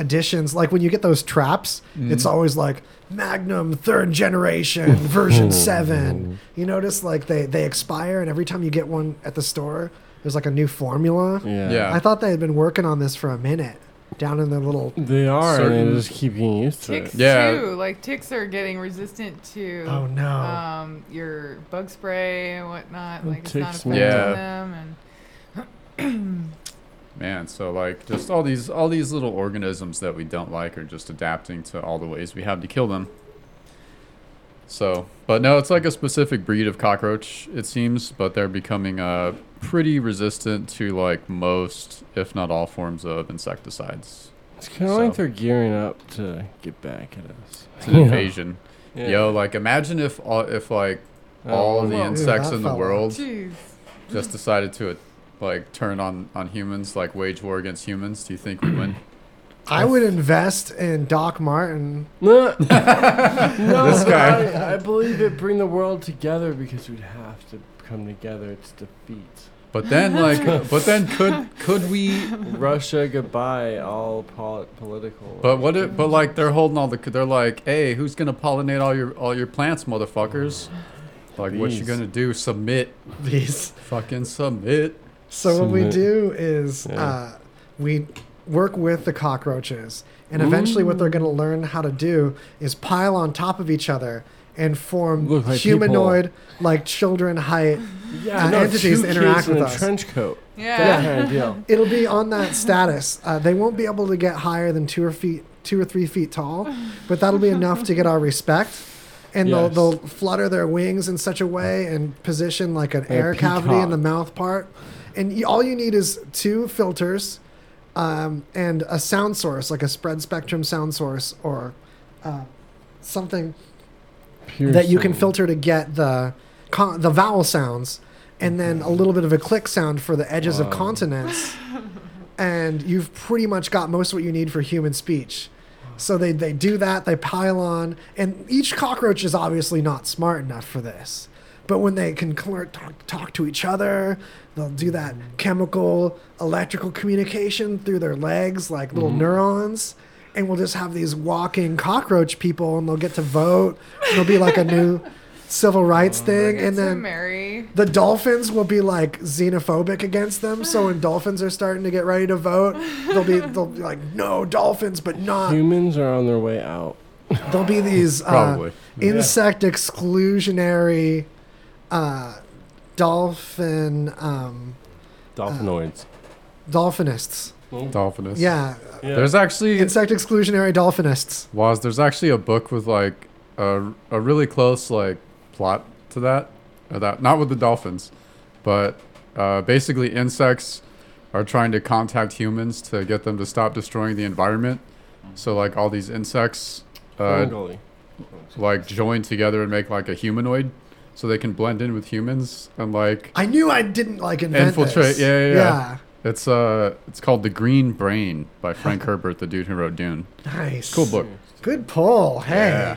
additions. Like when you get those traps, it's always like Magnum third generation version seven. You notice like they they expire, and every time you get one at the store, there's like a new formula. Yeah. Yeah. I thought they had been working on this for a minute down in their little. They are, and Certain- they just keep getting used to Ticks it. Yeah. too. Like ticks are getting resistant to Oh no! um your bug spray and whatnot. Oh, Like it's not ticks, affecting man. them and man, so like just all these all these little organisms that we don't like are just adapting to all the ways we have to kill them. So, but no, it's like a specific breed of cockroach, it seems, but they're becoming uh, pretty resistant to like most, if not all, forms of insecticides. It's kind of like they're gearing up to get back at us. It's an invasion. Yeah. Yo, like imagine if all, if like Oh, all the Whoa. insects Ooh, in the world jeez. just decided to like turn on on humans, like wage war against humans. Do you think we win? I would invest in Doc Martin. No, no This guy. I, I believe it bring the world together because we'd have to come together to defeat But then like, but then could could we? Russia. Goodbye, all pol- political. But what? It, but like they're holding all the. They're like, hey, who's gonna pollinate all your all your plants, motherfuckers? Like, what you Bees. gonna do? Submit? These. Fucking submit. So what we do is Yeah. uh, we work with the cockroaches, and eventually, what they're going to learn how to do is pile on top of each other and form like humanoid, like children height. yeah, uh, no, entities two to interact kids in with a us. trench coat. Yeah. That kind of deal. It'll be on that status. Uh, they won't be able to get higher than two or feet, two or three feet tall, but that'll be enough to get our respect. And Yes. they'll, they'll flutter their wings in such a way and position like an a air cavity in the mouth part. And all you need is two filters um, and a sound source, like a spread spectrum sound source or uh, something that you can filter to get the con- the vowel sounds, and then a little bit of a click sound for the edges of consonants, and you've pretty much got most of what you need for human speech. So they they do that, they pile on, and each cockroach is obviously not smart enough for this. But when they can talk, talk to each other, they'll do that chemical, electrical communication through their legs, like little neurons. And we'll just have these walking cockroach people, and they'll get to vote. It'll be like a new civil rights thing. And then marry. the dolphins will be like xenophobic against them. So when dolphins are starting to get ready to vote, they'll be they'll be like, no dolphins, but not. Humans are on their way out. There'll be these uh, Probably. insect exclusionary uh, dolphin um, Dolphinoids. dolphinists. Dolphinus. Yeah, yeah. There's actually insect exclusionary dolphinists. was there's actually a book with like a a really close like plot to that, or that not with the dolphins, but uh, basically insects are trying to contact humans to get them to stop destroying the environment. So like all these insects, uh, Fungally. like join together and make like a humanoid, so they can blend in with humans and like I knew I didn't like invent infiltrate. this. Yeah, yeah, yeah. yeah. It's uh, it's called The Green Brain by Frank Herbert, the dude who wrote Dune. Nice. Cool book. Good pull. Hey. Yeah.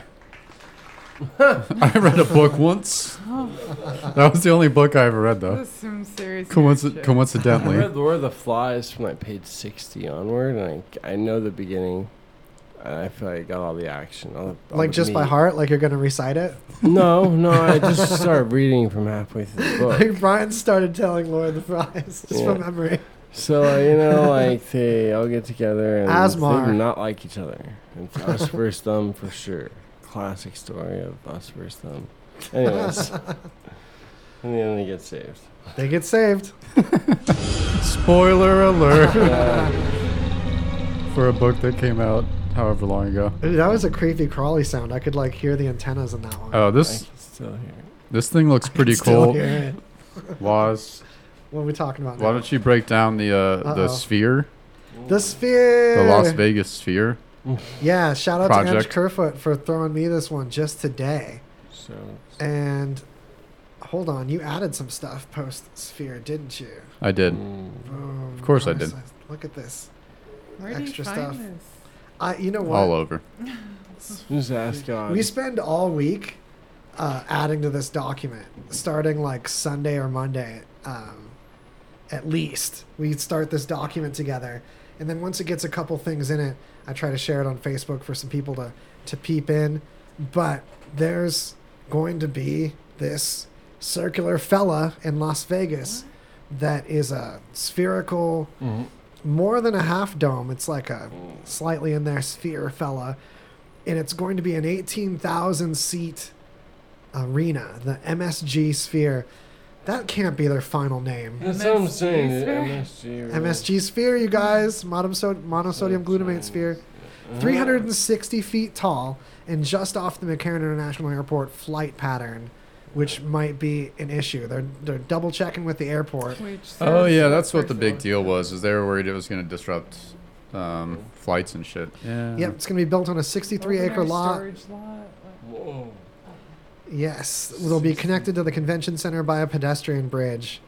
I read a book once. That was the only book I ever read though. This is some serious. Coinci- nerd shit. I coincidentally. read Lord of the Flies from like page 60 onward, and I, I know the beginning. And I feel like I got all the action. All all Like the just by heart, like you're gonna recite it. No, no, I just started reading from halfway through the book. Like Brian started telling Lord of the Flies just from memory. So uh, you know, like they all get together and Asmar. they do not like each other. It's us versus them for sure. Classic story of us versus them. Anyways, and then they get saved. They get saved. Spoiler alert Yeah. for a book that came out however long ago. Ooh, that was a creepy crawly sound. I could like hear the antennas in that one. Oh, I this still hear it. this thing looks pretty Still cool. hear it. Was What are we talking about? why now? don't you break down the uh, the sphere, The sphere. the Las Vegas sphere? Yeah, shout out to Edge Project. Kerfoot for throwing me this one just today. So And hold on, you added some stuff post sphere, didn't you? I did. mm, Boom, Of course I did. Look at this. Where do you extra find stuff. this? I, you know what? All over. just ask God. We spend all week uh, adding to this document, starting like Sunday or Monday, um, at least. We start this document together, and then once it gets a couple things in it, I try to share it on Facebook for some people to to peep in. But there's going to be this circular fella in Las Vegas that is a spherical Mhm. More than a half dome. It's like a slightly in there sphere fella. And it's going to be an 18,000 seat arena, the MSG Sphere. That can't be their final name. That's what I'm MSG saying. sphere? MSG. really. MSG Sphere, you guys, monosodium, monosodium glutamate sphere. Uh-huh. 360 feet tall and just off the McCarran International Airport flight pattern, which might be an issue. They're, they're double checking with the airport. Oh yeah, that's what the big deal was. Is they were worried it was going to disrupt um, flights and shit. Yeah. Yep, it's going to be built on a 63 Open acre lot. storage lot. Whoa. Yes, they'll be connected to the convention center by a pedestrian bridge.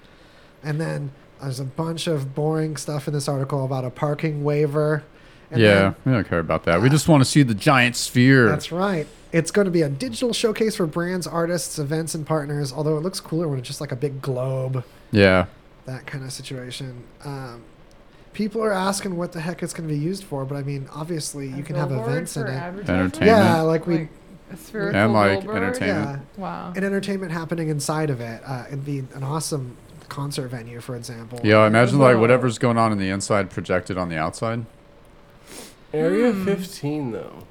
And then there's a bunch of boring stuff in this article about a parking waiver. And yeah, then- we don't care about that. We just want to see the giant sphere. that's right. It's going to be a digital showcase for brands, artists, events, and partners. Although it looks cooler when it's just like a big globe, yeah. that kind of situation. Um, people are asking what the heck it's going to be used for, but I mean, obviously, you can have events in it. Entertainment. Yeah, like we Like a spherical And like billboard? entertainment. yeah, Wow. and entertainment happening inside of it. Uh, it'd be an awesome concert venue, for example. Yeah, I imagine like whatever's going on in the inside projected on the outside. Area Hmm. 15 though.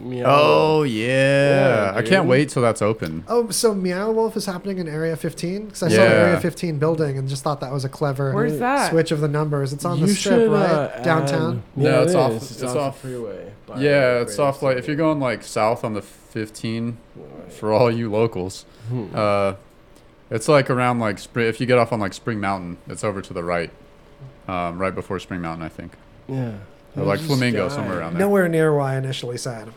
Meow. Oh yeah. Yeah, I can't wait till that's open. Oh, so Meow Wolf is happening in Area 15? Because I saw the Area 15 building and just thought that was a clever Where's that? switch of the numbers. It's on You the strip, should, right? uh, Downtown. add- No, Yeah, it's it off- is. it's off off- freeway. Yeah, it's off like if you're going like south on the 15 for all you locals. Hmm. Uh, it's like around like spring. If you get off on like Spring Mountain, it's over to the right, um, right before Spring Mountain, I think. yeah. Or like Flamingo, guy- somewhere around there. Nowhere near where I initially said.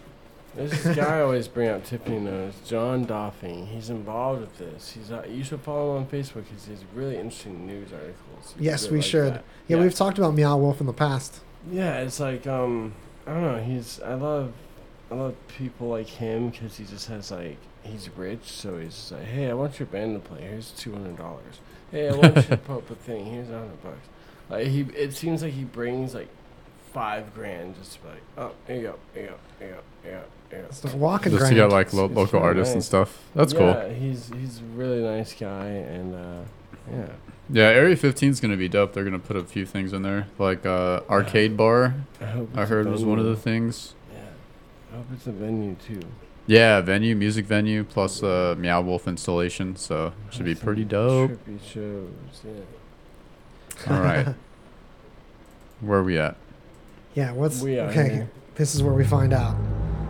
There's this guy I always bring out Tiffany knows, John Doffing. He's involved with this. He's uh, you should follow him on Facebook because he's really interesting news articles. You Yes, we like should. that. Yeah, we've talked about Meow Wolf in the past. Yeah, it's like um, I don't know. He's I love, I love people like him because he just has like he's rich, so he's like, hey, I want your band to play. Here's two hundred dollars. Hey, I want you to put up a thing. Here's a hundred bucks. Like he, it seems like he brings like five grand just to be like, oh, here you go, here you go, here you go, here you go, here you go. It's the walking Just to grand. get like lo- It's local really artists and stuff. That's cool. yeah, he's he's a really nice guy, and uh, yeah. Yeah, Area 15 is gonna be dope. They're gonna put a few things in there, like uh, arcade bar. I hope. I heard was one of the things. Yeah, I hope it's a venue too. Yeah, venue, music venue, plus uh, Meow Wolf installation. So should be pretty dope. Trippy shows, yeah. All right, where are we at? Yeah, what's. We out okay, here. This is where we find out.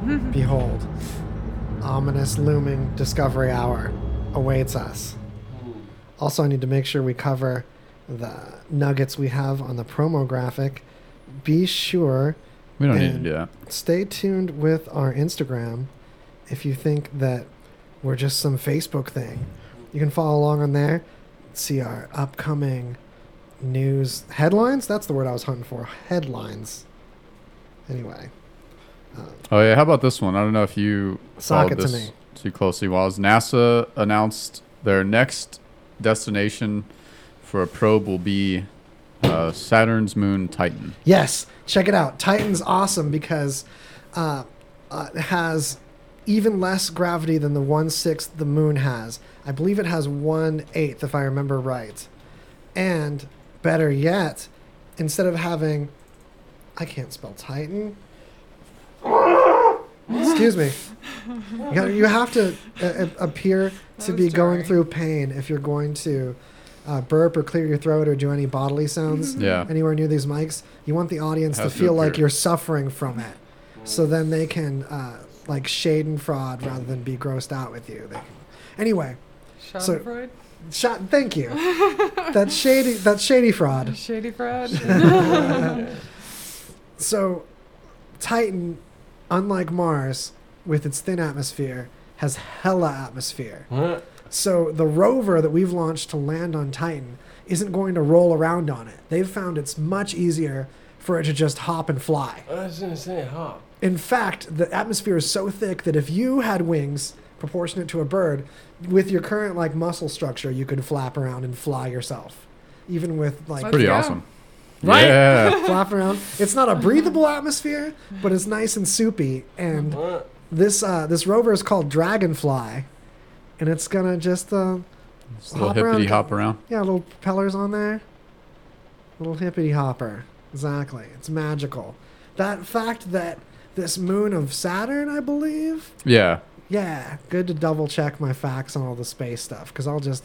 Behold, ominous looming discovery hour awaits us. Also, I need to make sure we cover the nuggets we have on the promo graphic. Be sure We don't need to do that. Stay tuned with our Instagram if you think that we're just some Facebook thing. You can follow along on there, see our upcoming news headlines. That's the word I was hunting for. Headlines. Anyway, Oh yeah, how about this one? I don't know if you Sock followed it to this me. too closely. Was NASA announced their next destination for a probe will be uh, Saturn's moon Titan. Yes, check it out. Titan's awesome because uh, uh, it has even less gravity than the one sixth the moon has. I believe it has one eighth, if I remember right. And better yet, instead of having, I can't spell Titan. Excuse me. You, gotta- you have to uh, uh, appear to was be going through pain if you're going to uh, burp or clear your throat or do any bodily sounds Yeah. anywhere near these mics. You want the audience to Has to feel like you're suffering from it, so then they can uh, like shade and fraud rather than be grossed out with you. They can, anyway, So- Schadenfreude? shot. Thank you. that shady. That shady fraud. Shady Fred? So, Titan, unlike Mars, with its thin atmosphere, has hella atmosphere. What? So the rover that we've launched to land on Titan isn't going to roll around on it. They've found it's much easier for it to just hop and fly. I was gonna say hop. In fact, the atmosphere is so thick that if you had wings proportionate to a bird, with your current like muscle structure, you could flap around and fly yourself, even with like Pretty go. awesome. Right? Yeah. flap around. It's not a breathable atmosphere, but it's nice and soupy. And this uh, this rover is called Dragonfly, and it's gonna just uh, Just a little Hop around. hippity hop around. yeah, little propellers on there, little hippity hopper. Exactly, it's magical. That fact that this moon of Saturn, I believe. Yeah. Yeah, good to double check my facts on all the space stuff because I'll just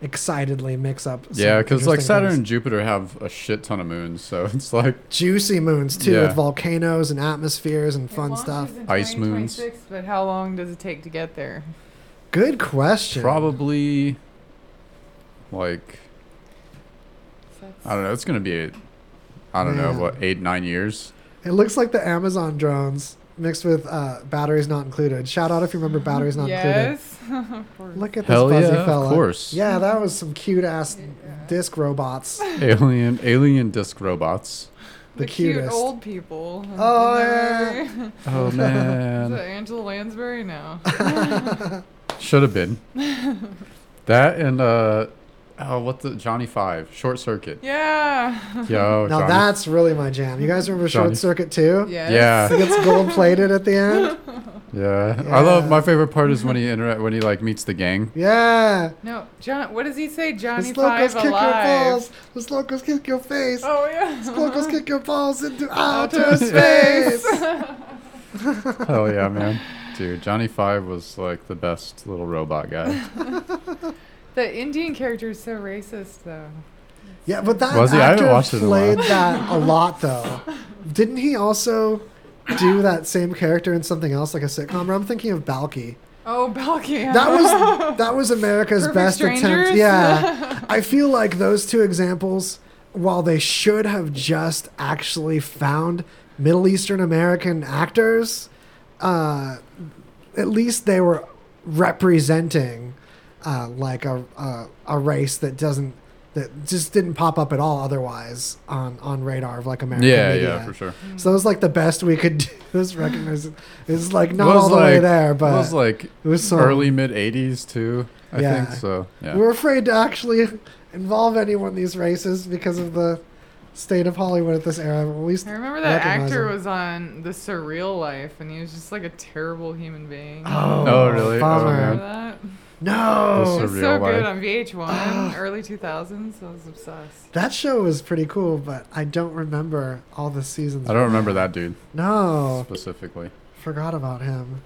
excitedly mix up. Yeah, because like Saturn things. and Jupiter have a shit ton of moons, so it's like juicy moons too, Yeah. with volcanoes and atmospheres and It fun stuff. Ice moons. But how long does it take to get there? Good question. probably like That's- I don't know. It's gonna be, a, I don't know what eight nine years. It looks like the Amazon drones mixed with uh, batteries not included. Shout out if you remember batteries not included. yes. Of course. Look at this fuzzy yeah, fella. of course. Yeah, that was some cute ass disc robots. Alien alien disc robots. The, the cute cutest. old people. Oh, Never- Oh Is it man, Angela Lansbury? No. should have been that and uh oh what the Johnny Five Short Circuit. yeah. Yo, now Johnny. that's really my jam. You guys remember Johnny. Short Circuit too? Yes. Yeah. It gets gold plated at the end. yeah. I love my favorite part is when he intera- when he like meets the gang. Yeah. No, John. What does he say? Johnny Los locos Five kick your alive. balls. Los locos kick your face. Oh yeah. Los locos kick your balls into outer Outer space. Hell yeah, man. Dude, Johnny Five was like the best little robot guy. The Indian character is so racist, though. Yeah, but that Was he? I haven't actor watched it in a played that a lot though. Didn't he also do that same character in something else like a sitcom? Or I'm thinking of Balki. Oh, Balki. That was that was America's Perfect best attempt. Yeah, I feel like those two examples, while they should have just actually found Middle Eastern American actors, uh, at least they were representing uh, like a, a a race that doesn't that just didn't pop up at all otherwise on on radar of like American yeah, media. yeah, for sure. So it was like the best we could do. This recognize it's like not Was all the way like- there, it but was like it was some, early mid '80s too. I Yeah. think so. Yeah. We're afraid to actually involve anyone in these races because of the state of Hollywood at this era. At least I remember that actor him. was on The Surreal Life, and he was just like a terrible human being. Oh, Oh, really? Oh, bummer. man. Remember that? no, The It was so Life. good on VH1, early 2000s. I was obsessed. that show was pretty cool, but I don't remember all the seasons. I don't remember that dude No, specifically. forgot about him.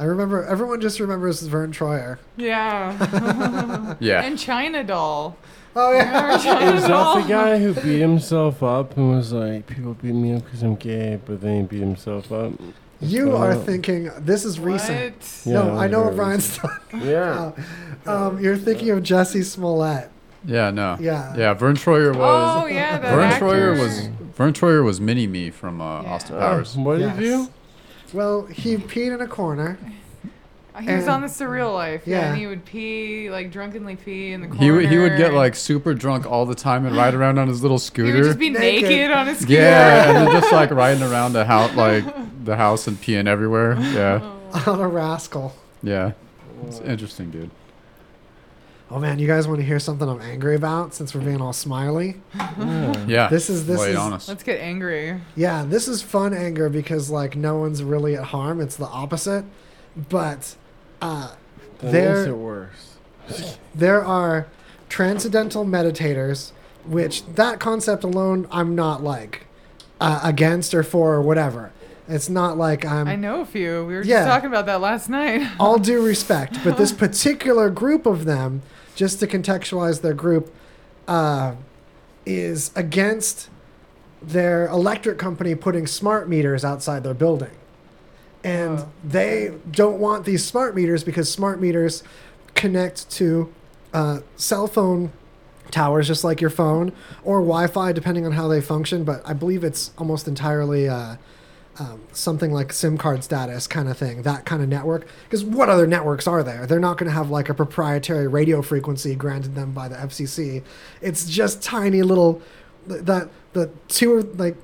I remember everyone just remembers Vern Troyer. Yeah. Yeah. and China Doll. Oh yeah, Remember China Is that Doll? the guy who beat himself up and was like, people beat me up because I'm gay, but then he beat himself up? You are Oh. thinking this is recent. What? no, Yeah, I know what Ryan's Brian's talking. Yeah. Um, you're thinking of Jussie Smollett. Yeah, no. Yeah. Yeah, Vern Troyer was. Oh, yeah, that Vern actor. Troyer was Vern Troyer was Mini Me from uh, Yeah. Austin Oh, Powers. what did Yes. he do? Well, he peed in a corner. He was on the surreal life. Yeah. yeah. And he would pee, like drunkenly pee in the corner. He would he would get like super drunk all the time and ride around on his little scooter. he would just be Naked. naked, on his scooter. yeah, and then just like riding around the house, like the house and peeing everywhere. Yeah, On a rascal. yeah. It's interesting, dude. Oh man, you guys want to hear something I'm angry about since we're being all smiley? Yeah. This is- this lay it is- on us. Let's get angry. Yeah, this is fun anger because like no one's really at harm. It's the opposite. But uh, That There- makes it worse. there are transcendental meditators, which that concept alone I'm not like uh, against or for or whatever. It's not like I'm I know a few. We were Yeah. just talking about that last night. all due respect, but this particular group of them, just to contextualize their group, uh, is against their electric company putting smart meters outside their building. And Oh. they don't want these smart meters because smart meters connect to uh, cell phone towers, just like your phone, or Wi Fi, depending on how they function. But I believe it's almost entirely. Uh, um, something like SIM card status kind of thing, that kind of network. Because what other networks are there? They're not going to have like a proprietary radio frequency granted them by the FCC. It's just tiny little that the two like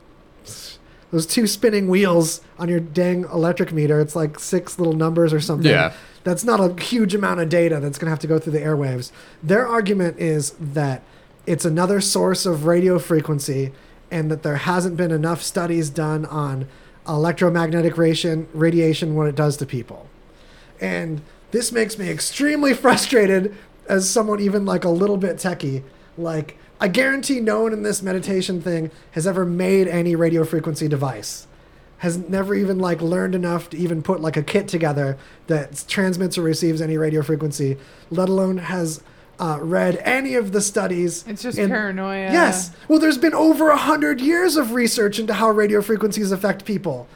those two spinning wheels on your dang electric meter. It's like six little numbers or something. Yeah. That's not a huge amount of data that's going to have to go through the airwaves. Their argument is that it's another source of radio frequency and that there hasn't been enough studies done on electromagnetic radiation, radiation what it does to people. And this makes me extremely frustrated as someone even like a little bit techie. Like I guarantee no one in this meditation thing has ever made any radio frequency device. Has never even like learned enough to even put like a kit together that transmits or receives any radio frequency, let alone has uh, read any of the studies. It's just in- paranoia. Yes. Well, there's been over a hundred years of research into how radio frequencies affect people.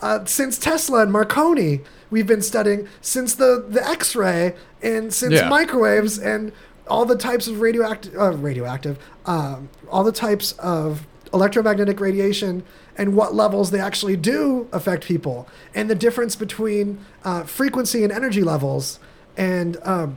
Uh, since Tesla and Marconi, we've been studying since the, the X-ray and since Yeah. microwaves and all the types of radioactive, uh, radioactive, um, all the types of electromagnetic radiation and what levels they actually do affect people, and the difference between uh, frequency and energy levels, and um,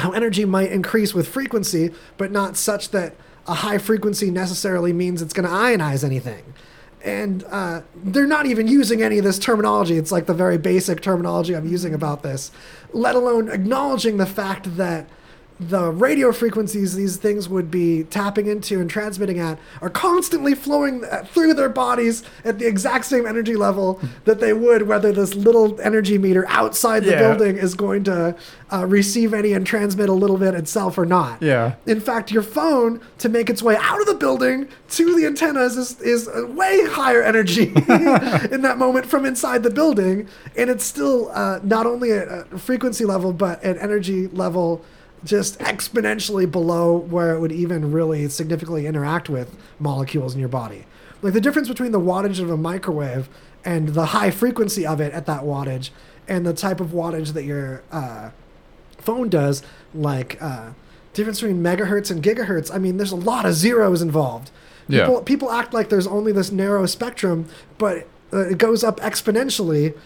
how energy might increase with frequency, but not such that a high frequency necessarily means it's going to ionize anything. And uh, they're not even using any of this terminology. It's like the very basic terminology I'm using about this, let alone acknowledging the fact that the radio frequencies these things would be tapping into and transmitting at are constantly flowing uh, through their bodies at the exact same energy level that they would whether this little energy meter outside the Yeah. building is going to uh, receive any and transmit a little bit itself or not. Yeah. In fact, your phone to make its way out of the building to the antennas is, is way higher energy in that moment from inside the building, and it's still uh, not only at a frequency level but at energy level just exponentially below where it would even really significantly interact with molecules in your body. Like the difference between the wattage of a microwave and the high frequency of it at that wattage, and the type of wattage that your uh, phone does, like uh, difference between megahertz and gigahertz. I mean, there's a lot of zeros involved. Yeah. People, people act like there's only this narrow spectrum, but uh, it goes up exponentially.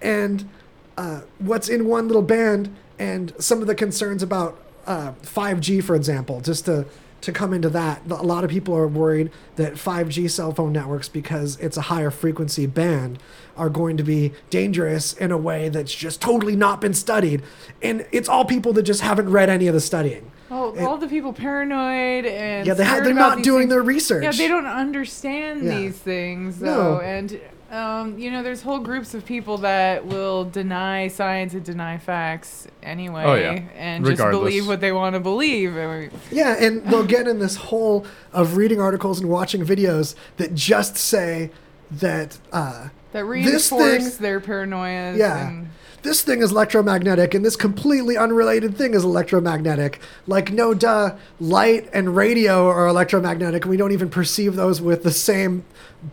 And uh, what's in one little band, and some of the concerns about uh, 5G, for example, just to to come into that, a lot of people are worried that 5G cell phone networks, because it's a higher frequency band, are going to be dangerous in a way that's just totally not been studied. And it's all people that just haven't read any of the studying. All, all the people paranoid and Yeah, they ha- they're not doing things. their research. Yeah, they don't understand Yeah. these things No. and um, you know, there's whole groups of people that will deny science and deny facts anyway, Oh, yeah. and just believe what they want to believe. I mean, Yeah, and they'll get in this hole of reading articles and watching videos that just say that uh, that This reinforce thing- their paranoia. Yeah. And, this thing is electromagnetic and this completely unrelated thing is electromagnetic. Like, no duh, light and radio are electromagnetic, and we don't even perceive those with the same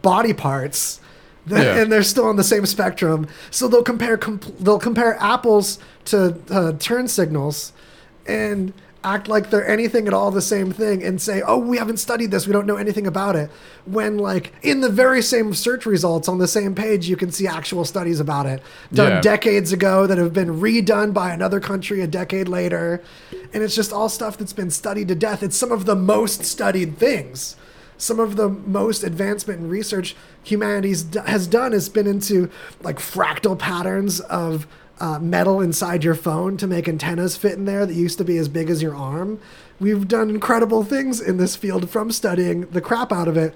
body parts. Yeah. And they're still on the same spectrum. So they'll compare compl- they'll compare apples to uh, turn signals and act like they're anything at all the same thing and say, "Oh, we haven't studied this. We don't know anything about it." When like in the very same search results on the same page, you can see actual studies about it done Yeah. decades ago that have been redone by another country a decade later. And it's just all stuff that's been studied to death. It's some of the most studied things. Some of the most advancement in research humanity's d- has done has been into like fractal patterns of uh, metal inside your phone to make antennas fit in there that used to be as big as your arm. We've done incredible things in this field from studying the crap out of it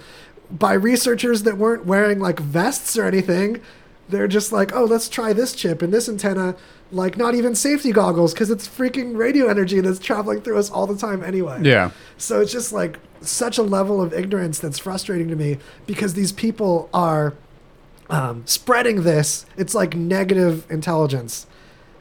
by researchers that weren't wearing like vests or anything. They're just like, oh, let's try this chip and this antenna. Like, not even safety goggles because it's freaking radio energy that's traveling through us all the time anyway. Yeah. So it's just like such a level of ignorance that's frustrating to me because these people are um, spreading this. It's like negative intelligence.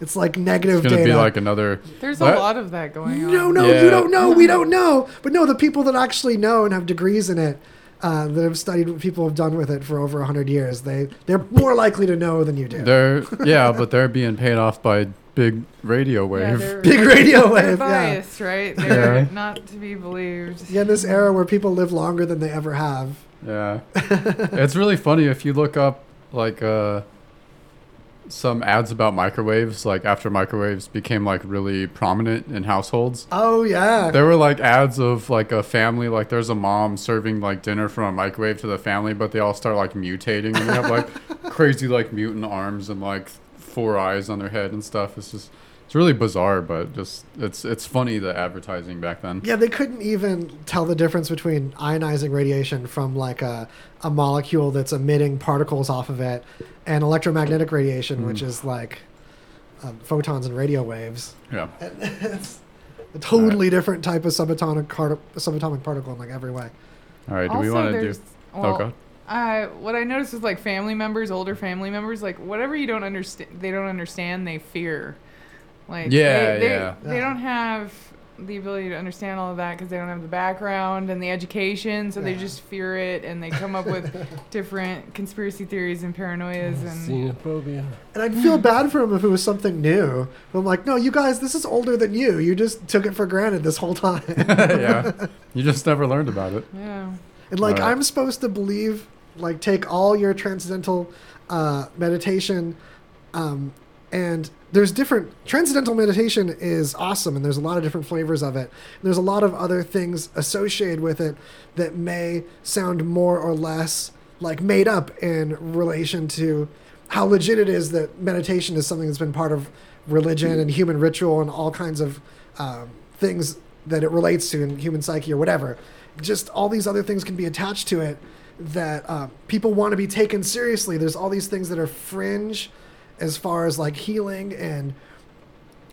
It's like negative It's gonna data. be like another. There's What? a lot of that going on. no, no, Yeah. you don't know. We don't know. But no, the people that actually know and have degrees in it, uh, that have studied what people have done with it for over hundred years, they they're more likely to know than you do. They're yeah, but they're being paid off by big radio Yeah, wave. they're, Big radio they're wave. Yeah. right? They're Yeah. not to be believed. Yeah, in this era where people live longer than they ever have. Yeah. it's really funny if you look up like uh some ads about microwaves, like after microwaves became like really prominent in households. Oh yeah. There were like ads of like a family, like there's a mom serving like dinner from a microwave to the family, but they all start like mutating and they have like crazy like mutant arms and like four eyes on their head and stuff. It's just it's really bizarre, but just it's it's funny the advertising back then. Yeah, they couldn't even tell the difference between ionizing radiation from like a, a molecule that's emitting particles off of it and electromagnetic radiation, which is like um, photons and radio waves. Yeah. it's a totally different type of subatomic, car- subatomic particle in like every way. All right, do also, we want to there's, do well, Okay. Uh, what I noticed is like family members, older family members, like whatever you don't understand, they don't understand, they fear. Like Yeah, they, they, yeah. they don't have the ability to understand all of that because they don't have the background and the education, so they just fear it and they come up with different conspiracy theories and paranoias and Xenophobia. And I'd feel bad for them if it was something new. But I'm like, no, you guys, this is older than you. You just took it for granted this whole time. yeah. You just never learned about it. yeah. And like Alright. I'm supposed to believe, like take all your transcendental uh, meditation, um, and there's different transcendental meditation is awesome, and there's a lot of different flavors of it. There's a lot of other things associated with it that may sound more or less like made up in relation to how legit it is that meditation is something that's been part of religion and human ritual and all kinds of um, things that it relates to in human psyche or whatever. Just all these other things can be attached to it that uh, people want to be taken seriously. There's all these things that are fringe as far as like healing and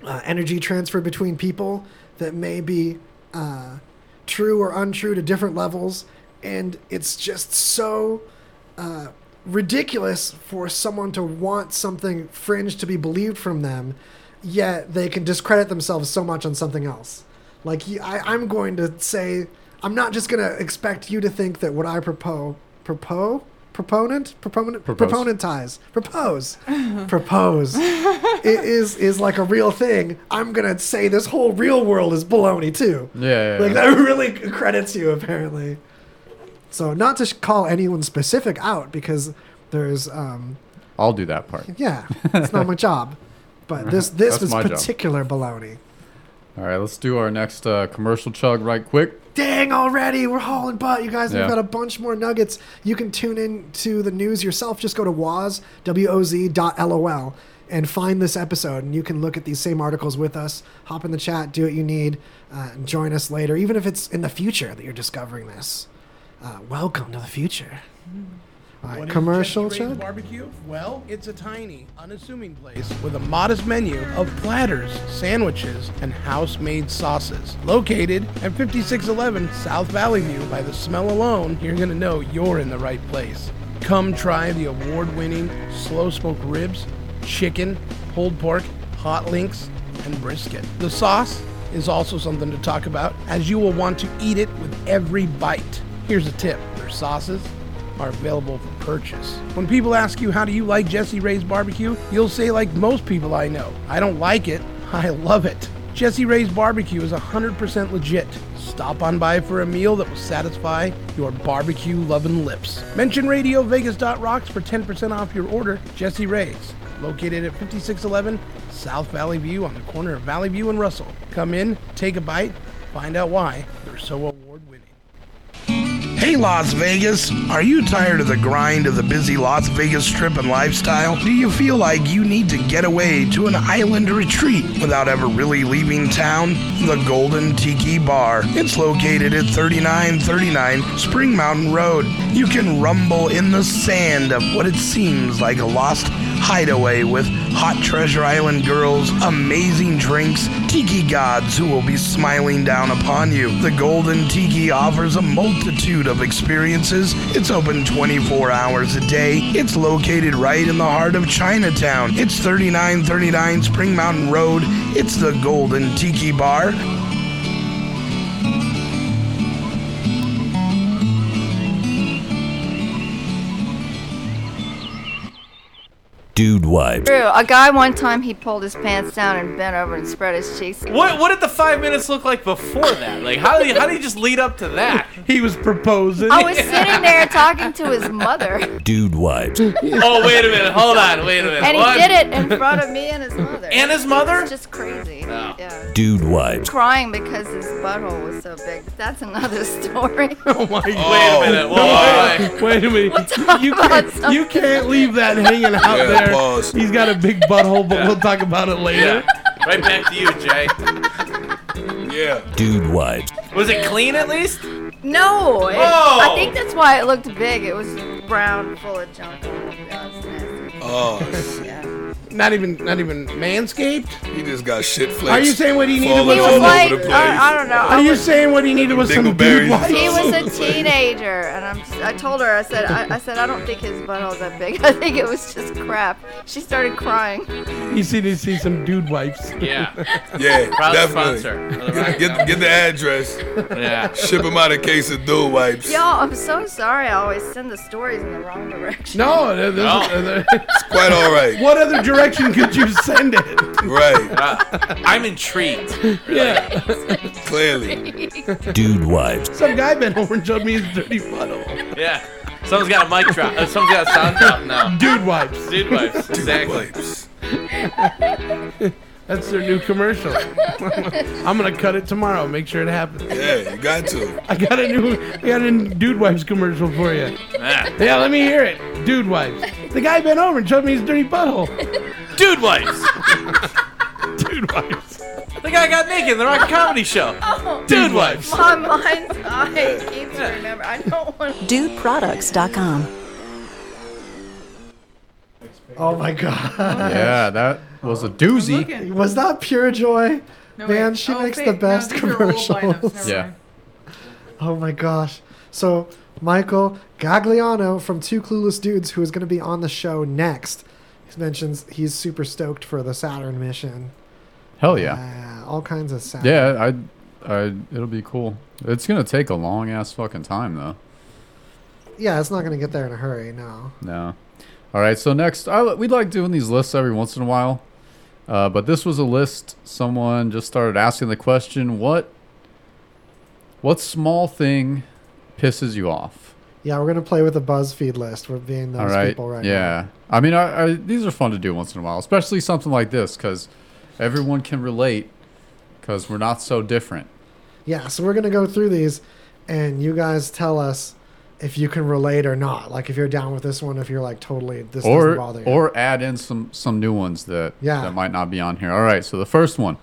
uh, energy transfer between people that may be uh, true or untrue to different levels. And it's just so uh, ridiculous for someone to want something fringe to be believed from them, yet they can discredit themselves so much on something else. Like, I'm going to say, I'm not just going to expect you to think that what I propose, propose, proponent, proponent, Propose. proponentize, propose, propose, it is is like a real thing. I'm gonna say this whole real world is baloney too. Yeah. yeah, Like yeah. that really credits you apparently. So not to sh- call anyone specific out because there's um I'll do that part. yeah it's not my job, but this this That's was my job. particular baloney. All right, let's do our next uh, commercial chug right quick. Dang already, we're hauling butt, you guys. We've got a bunch more nuggets. You can tune in to the news yourself. Just go to Woz W O Z dot LOL and find this episode, and you can look at these same articles with us. Hop in the chat, do what you need, uh, and join us later, even if it's in the future that you're discovering this. Uh, welcome to the future. All right, commercial Barbecue? Well, it's a tiny, unassuming place with a modest menu of platters, sandwiches, and house-made sauces. Located at 5611 South Valley View by the smell alone, you're going to know you're in the right place. Come try the award-winning slow-smoked ribs, chicken, pulled pork, hot links, and brisket. The sauce is also something to talk about as you will want to eat it with every bite. Here's a tip. Their sauces are available for purchase. When people ask you how do you like Jesse Ray's barbecue, you'll say like most people I know, I don't like it, I love it. Jesse Ray's barbecue is 100% legit. Stop on by for a meal that will satisfy your barbecue loving lips. Mention RadioVegas.rocks for 10% off your order. Jesse Ray's, located at 5611 South Valley View on the corner of Valley View and Russell. Come in, take a bite, find out why they're so award winning. Hey Las Vegas, are you tired of the grind of the busy Las Vegas strip and lifestyle? Do you feel like you need to get away to an island retreat without ever really leaving town? The Golden Tiki Bar. It's located at 3939 Spring Mountain Road. You can rumble in the sand of what it seems like a lost hideaway with hot Treasure Island girls, amazing drinks, tiki gods who will be smiling down upon you. The Golden Tiki offers a multitude of experiences. It's open 24 hours a day. It's located right in the heart of Chinatown. It's 3939 Spring Mountain Road. It's the Golden Tiki Bar. Dude wipes. True. A guy one time he pulled his pants down and bent over and spread his cheeks. What what did the five minutes look like before that? Like how did he, how did he just lead up to that? He was proposing. I was sitting there talking to his mother, Dude wipes. Oh wait a minute, hold on, wait a minute. and he did it in front of me and his mother. And his mother? It's just crazy. Oh. Yeah. Dude wipes. Crying because his butthole was so big. That's another story. Oh my God. Wait a minute. Whoa, wait, wait. Wait a minute. talk You can't, you can't leave that hanging out Yeah, there. Pause. He's got a big butthole, but we'll talk about it later. Yeah. Right back to you, Jay. Yeah. Dude wipes. Was it clean at least? No, it, Oh. I think that's why it looked big. It was brown, full of junk. Yeah, it. Oh, Yeah. Not even, not even manscaped. he just got shit flakes. Uh, are you saying what he needed was He was over like. I, I don't know. I Are you was- saying what he needed was some dude wipes? He was a teenager, and I'm. Just, I told her. I said. I, I said I don't think his butthole's that big. I think it was just crap. She started crying. You see, to see some dude wipes. Yeah. Yeah, Proud definitely. sponsor. Get, get the address. Yeah. Ship him out a case of dude wipes. Y'all, I'm so sorry. I always send the stories in the wrong direction. No, there- there's- No. there- Quite all right. what other direction could you send it? Right. Uh, I'm intrigued. Yeah, Clearly. Dude wipes. some guy bent over and showed me his dirty funnel. Yeah. Someone's got a mic drop. Uh, someone's got a sound drop now. Dude wipes. Dude wipes. Exactly. Wipes. That's their new commercial. I'm gonna cut it tomorrow. Make sure it happens. Yeah, you got to. I got a new, I got a new dude wipes commercial for you. Yeah. Yeah, let me hear it. Dude wipes. The guy bent over and showed me his dirty butthole. Dude wipes. Dude wipes. The guy got naked in the Rock Comedy Show. Oh. Dude wipes. My mind's eye keeps remembering. I don't want. DudeProducts.com. Oh my god. Yeah, that was a doozy. Looking. Was that pure joy? No, Man, she Oh, makes fake. the No, best these are old lineups. commercials. Never Yeah. mind. Oh my gosh. So, Michael Gagliano from Two Clueless Dudes, who is going to be on the show next, he mentions he's super stoked for the Saturn mission. Hell yeah. Uh, all kinds of Saturn. Yeah, I, I, it'll be cool. It's gonna take a long ass fucking time though. Yeah, it's not going to get there in a hurry, no. No. All right. So next, I, we like doing these lists every once in a while, uh, but this was a list. Someone just started asking the question: What, what small thing pisses you off? Yeah, we're going to play with the BuzzFeed list. We're being those All right. people right yeah. I mean, I, I, these are fun to do once in a while, especially something like this, because everyone can relate, because we're not so different. Yeah, so we're going to go through these, and you guys tell us if you can relate or not. Like, if you're down with this one, if you're like totally, this doesn't bother you. or add in some some new ones that Yeah. that might not be on here. All right, so the first one.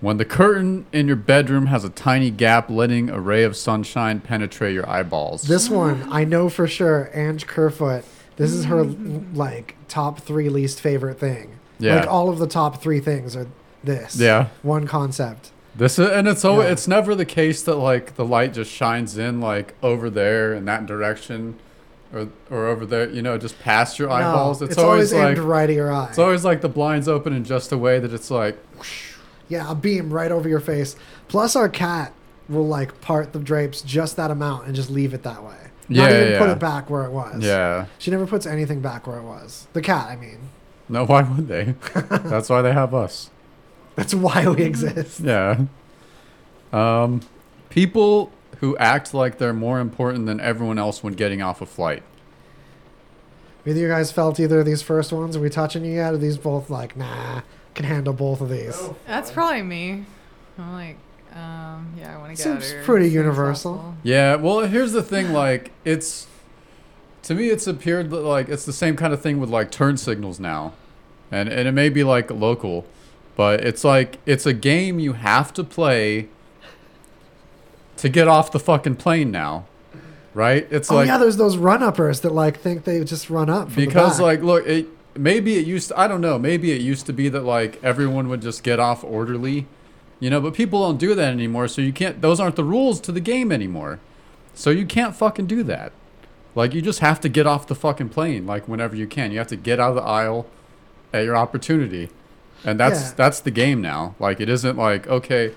When the curtain in your bedroom has a tiny gap letting a ray of sunshine penetrate your eyeballs. This one, I know for sure, Ange Kerfoot, this is her like top three least favorite thing. Yeah. Like all of the top three things are this. Yeah. One concept. This is, and it's always, Yeah. it's never the case that like the light just shines in like over there in that direction or or over there, you know, just past your No, eyeballs. it's always aimed right at your eye. It's always like the blinds open in just a way that it's like Yeah, a beam right over your face. Plus, our cat will like part the drapes just that amount and just leave it that way. Not Yeah, even put it back where it was. Yeah. She never puts anything back where it was. The cat, I mean. No, why would they? That's why they have us. That's why we exist. Yeah. Um, people who act like they're more important than everyone else when getting off a flight. Either you guys felt either of these first ones? Are we touching you yet? Are these both like, nah, can handle both of these? That's probably me. I'm like, um, yeah, I want to get out of Seems pretty as universal. possible. Yeah, well, here's the thing. Like, it's to me, it's appeared like it's the same kind of thing with like turn signals now, and and it may be like local, but it's like it's a game you have to play to get off the fucking plane now, right? It's oh like yeah, there's those run uppers that like think they just run up because like look it maybe it used to, i don't know maybe it used to be that like everyone would just get off orderly you know but people don't do that anymore so you can't those aren't the rules to the game anymore. So you can't fucking do that. Like you just have to get off the fucking plane like whenever you can. You have to get out of the aisle at your opportunity and that's Yeah. that's the game now like it isn't like okay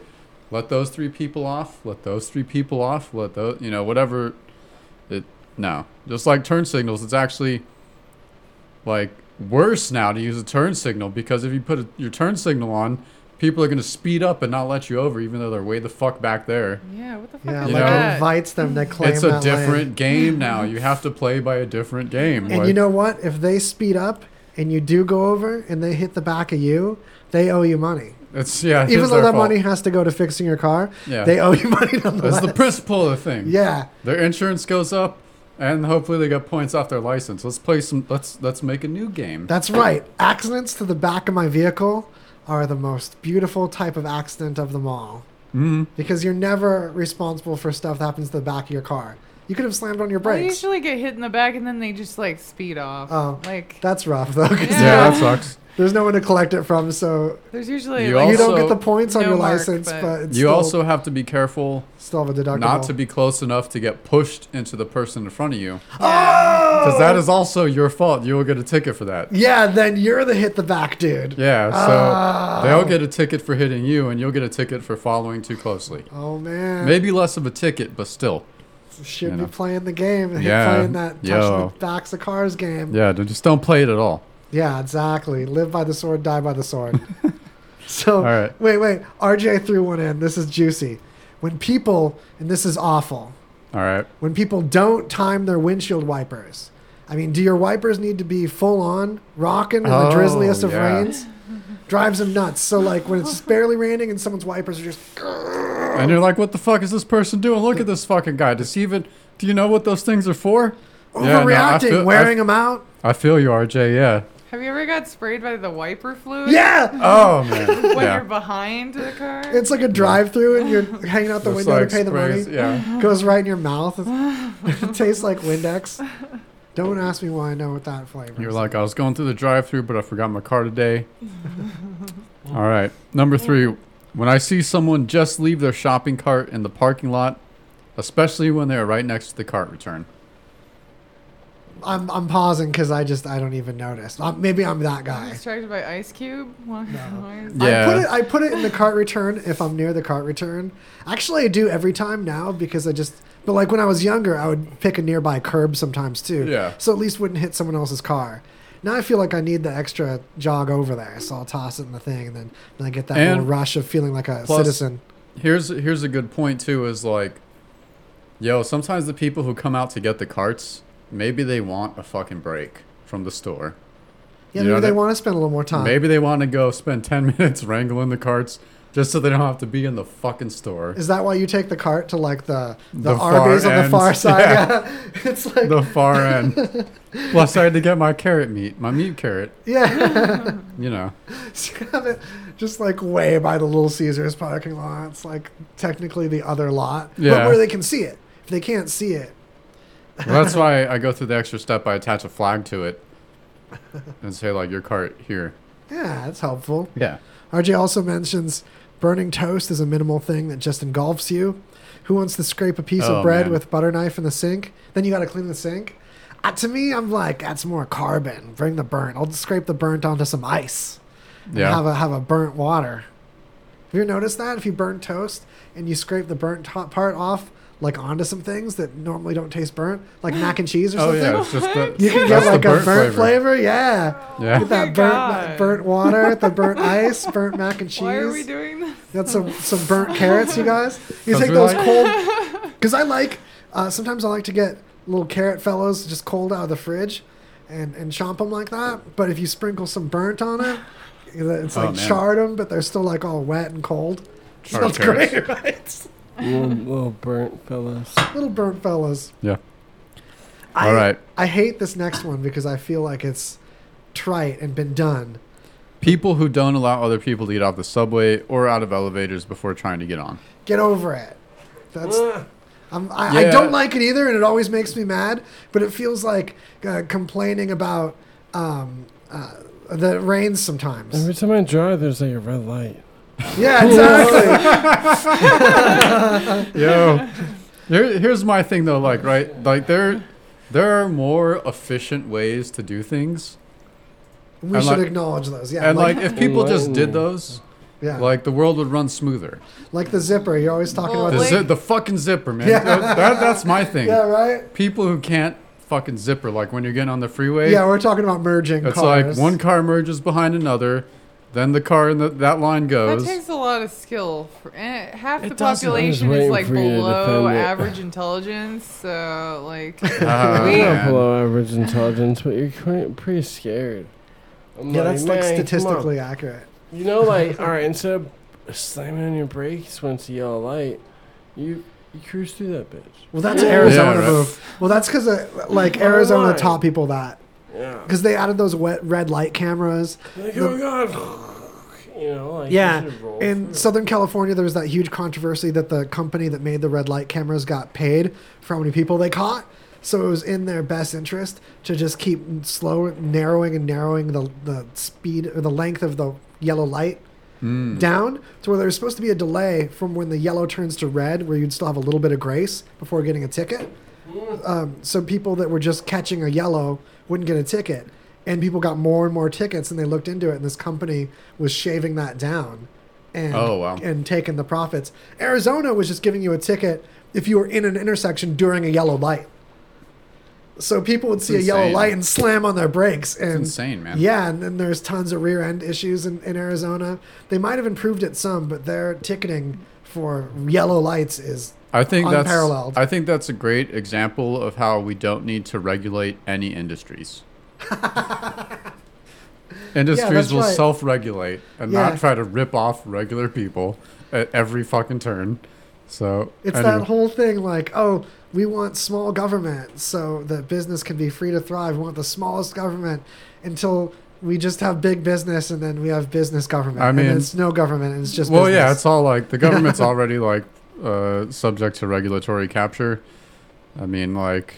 let those three people off let those three people off let those you know whatever it no just like turn signals it's actually like worse now to use a turn signal because if you put a, your turn signal on people are going to speed up and not let you over even though they're way the fuck back there Yeah, what the fuck yeah, is like that? invites them to claim it's a that different lane. game now you have to play by a different game And like- you know what? If they speed up and you do go over and they hit the back of you, they owe you money. it's yeah Even though that fault. money has to go to fixing your car, Yeah. they owe you money that's the principle of the thing Yeah. their insurance goes up and hopefully they get points off their license let's play some let's let's make a new game That's right. Accidents to the back of my vehicle are the most beautiful type of accident of them all. Mhm. Because you're never responsible for stuff that happens to the back of your car. You could have slammed on your I brakes. usually get hit in the back and then they just like speed off. Oh, like That's rough though. 'cause Yeah. yeah that sucks There's no one to collect it from, so there's usually You like you don't Also- get the points on No your mark, license, but- but, it's you still, also have to be careful still have a deductible. not to be close enough to get pushed into the person in front of you Oh! because that is also your fault you will get a ticket for that Yeah, then you're the hit the back dude. Yeah, so Oh. they'll get a ticket for hitting you, and you'll get a ticket for following too closely. Oh man. Maybe less of a ticket, but still. Should you be know. playing the game. Yeah, Playing that touch the backs of cars game. Yeah, just don't play it at all. Yeah, exactly. Live by the sword, die by the sword. so, All right. wait, wait. RJ threw one in. This is juicy. When people, and this is awful, All right. when people don't time their windshield wipers. I mean, do your wipers need to be full on, rocking in the Oh, drizzliest of yeah. rains? Drives them nuts. So, like, when it's barely raining and someone's wipers are just. And you're like, what the fuck is this person doing? Look at this fucking guy. Does he even? Do you know what those things are for? Yeah, no, I Overreacting, feel- wearing I, them out. I feel you, RJ. Yeah. Have you ever got sprayed by the wiper fluid? Yeah! Oh man. When yeah. you're behind the car. It's like a drive through and you're hanging out the Just window like to pay the money. yeah. Goes right in your mouth. it tastes like Windex. Don't ask me why I know what that flavor You're is. like, I was going through the drive-through, but I forgot my car today. All right. Number three. When I see someone just leave their shopping cart in the parking lot, especially when they are right next to the cart return. I'm, I'm pausing because I just I don't even notice. Uh, maybe I'm that I'm guy. distracted by Ice Cube. Why, why Yeah. I put it I put it in the cart return if I'm near the cart return. Actually, I do every time now because I just. But like when I was younger, I would pick a nearby curb sometimes too. Yeah. So at least wouldn't hit someone else's car. Now I feel like I need the extra jog over there, so I'll toss it in the thing, and then, then I get that And little rush of feeling like a plus- citizen. Here's here's a good point too. Is like, yo, sometimes the people who come out to get the carts, maybe they want a fucking break from the store. Yeah, You maybe know, they that- want to spend a little more time. Maybe they want to go spend ten minutes wrangling the carts just so they don't have to be in the fucking store. Is that why you take the cart to like the the, The far Arby's on the far side? yeah. Yeah. it's like the far end. Plus, I had to get my carrot meat, my meat carrot. yeah, You know, Just have it just like way by the Little Caesars parking lot. It's like technically the other lot, but where they can see it. If they can't see it, well, that's why I go through the extra step. I attach a flag to it and say like your cart here. yeah, that's helpful. Yeah. RJ also mentions burning toast is a minimal thing that just engulfs you. Who wants to scrape a piece Oh, of bread man. with butter knife in the sink? Then you got to clean the sink. Uh, to me, I'm like, that's more carbon. Bring the burnt. I'll just scrape the burnt onto some ice. Yeah. Have a have a burnt water. Have you noticed that? If you burn toast and you scrape the burnt top part off, like onto some things that normally don't taste burnt, like mac and cheese or Oh, something. yeah, it's just the- you can get the like a burnt burnt flavor. flavor. Yeah. Yeah. Get that Oh, burnt burnt water, the burnt ice, burnt mac and cheese. Why are we doing this? Got some some burnt carrots, you guys. You 'Cause take those like- cold, because I like. Uh, sometimes I like to get little carrot fellows just cold out of the fridge, and and chomp them like that. But if you sprinkle some burnt on it, it's Oh, like man. charred them, but they're still like all wet and cold. Charred Smells carrots. great, right? Little, little burnt fellas. little burnt fellas. Yeah. I, All right. I hate this next one because I feel like it's trite and been done. People who don't allow other people to get off the subway or out of elevators before trying to get on. Get over it. That's. I'm, I, I don't like it either, and it always makes me mad. But it feels like uh, complaining about um, uh, that it rains sometimes. Every time I drive, there's like a red light. Yeah, exactly. Yo, here, here's my thing though. Like, right, like there, there are more efficient ways to do things. we And, should like- acknowledge those. Yeah, and like, if people just did those, Yeah. like the world would run smoother. like the zipper, you're always talking Well, about The, the zi- the fucking zipper, man. Yeah. That, that- that's my thing. Yeah, right. People who can't fucking zipper, like when you're getting on the freeway. Yeah, we're talking about merging It's cars. like one car merges behind another, then the car in the, that line goes. That takes a lot of skill. For, and half It the doesn't. I was population is waiting like for you to below defend it. average intelligence. So like, Ah, we, I'm not man. below average intelligence, but you're quite, pretty scared. I'm yeah, that's like "Man, come on." statistically accurate. You know, like, all right, instead of slamming on your brakes when it's a yellow light, you you cruise through that bitch. Well, that's an Arizona Yeah, right. move. Well, that's because like Why? Arizona taught people that Yeah. because they added those wet red light cameras. Like, The- oh god. You know, like Yeah, you should roll in. Southern California, there was that huge controversy that the company that made the red light cameras got paid for how many people they caught. So it was in their best interest to just keep slow narrowing and narrowing the the speed or the length of the yellow light Mm. down to where there's supposed to be a delay from when the yellow turns to red, where you'd still have a little bit of grace before getting a ticket. Um, so people that were just catching a yellow wouldn't get a ticket, and people got more and more tickets, and they looked into it, and this company was shaving that down, and Oh, wow. and taking the profits. Arizona was just giving you a ticket if you were in an intersection during a yellow light. So people would see a yellow light and slam on their brakes, and insane, man. Yeah, and then there's tons of rear end issues in, in Arizona. They might have improved it some, but their ticketing for yellow lights is I think unparalleled. that's I think that's a great example of how we don't need to regulate any industries. industries that's will right. self-regulate and Yeah. not try to rip off regular people at every fucking turn. So It's anyway. that whole thing like, oh, we want small government so that business can be free to thrive. We want the smallest government until we just have big business and then we have business government. I mean- then it's no government and it's just well, business. yeah, it's all like the government's already like uh, subject to regulatory capture. I mean, like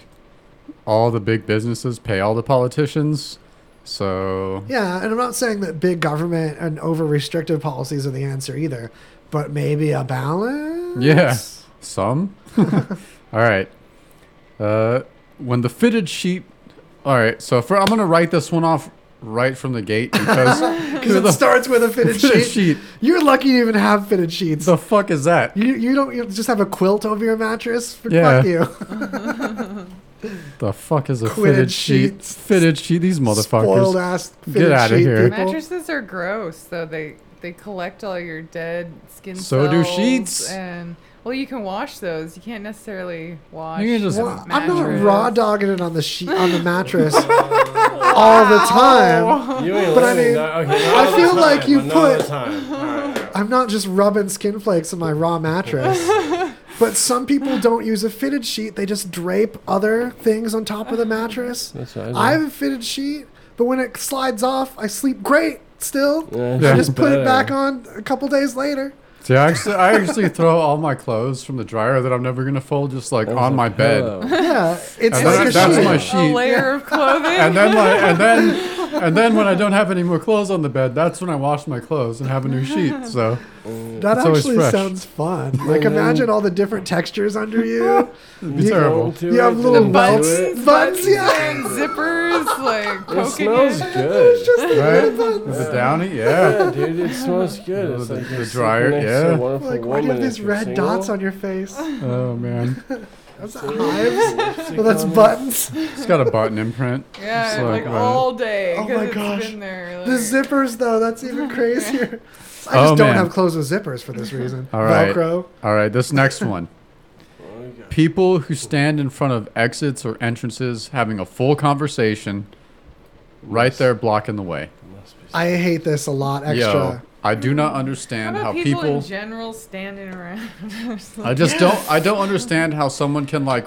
all the big businesses pay all the politicians, so Yeah, and I'm not saying that big government and over restrictive policies are the answer either, but maybe a balance. yeah, some. all right. Uh, when the fitted sheet. All right, so for I'm gonna write this one off right from the gate because Because it starts with a fitted, Fitted sheet. sheet. You're lucky you even have fitted sheets. the fuck is that? You you don't you just have a quilt over your mattress? Fuck Yeah. you. The fuck is a Quitted fitted sheet? sheets. Fitted sheet. These motherfuckers. Spoiled ass Get out of here. people. mattresses are gross, though. They they collect all your dead skin So do sheets. And well, you can wash those. You can't necessarily wash. You can just- Well, I'm not raw dogging it on the sheet on the mattress all the time. You ain't But I mean, that. Okay, I feel all the like you but not all the put- time. I'm not just rubbing skin flakes on my raw mattress. But some people don't use a fitted sheet. They just drape other things on top of the mattress. That's what I have a fitted sheet, but when it slides off, I sleep great still. Yeah, I Yeah. just put it back on a couple days later. See, I actually, I actually throw all my clothes from the dryer that I'm never gonna fold just like on a my bed. Yeah, it's And like that- a that's sheet. my a sheet. layer of clothing. and then like, and then, and then when I don't have any more clothes on the bed, that's when I wash my clothes and have a new sheet. So That It's actually fresh. sounds fun. Like imagine all the different textures under you. It'd be You- terrible. You have little buttons, buttons, yeah. and zippers, like It poking smells in. good. Just the Right? little buttons. With the downy, Yeah, yeah. dude, it smells good. Oh, It's the- like the you're dryer, sleeping to yeah. a wonderful Like, why do you have these red single. dots on your face? Oh man, That's hives. Well, that's buttons. it's got a button imprint. Yeah, like, like, all day. Oh 'cause my gosh. Been there, The zippers, though, that's even crazier. I just Oh, don't man. have clothes with zippers for this reason. All right. Velcro. All right, this next one. People who stand in front of exits or entrances having a full conversation, right there blocking the way. I hate this a lot extra. Yo, I do not How understand about how people, people. in general standing around? I just don't. I don't understand how someone can like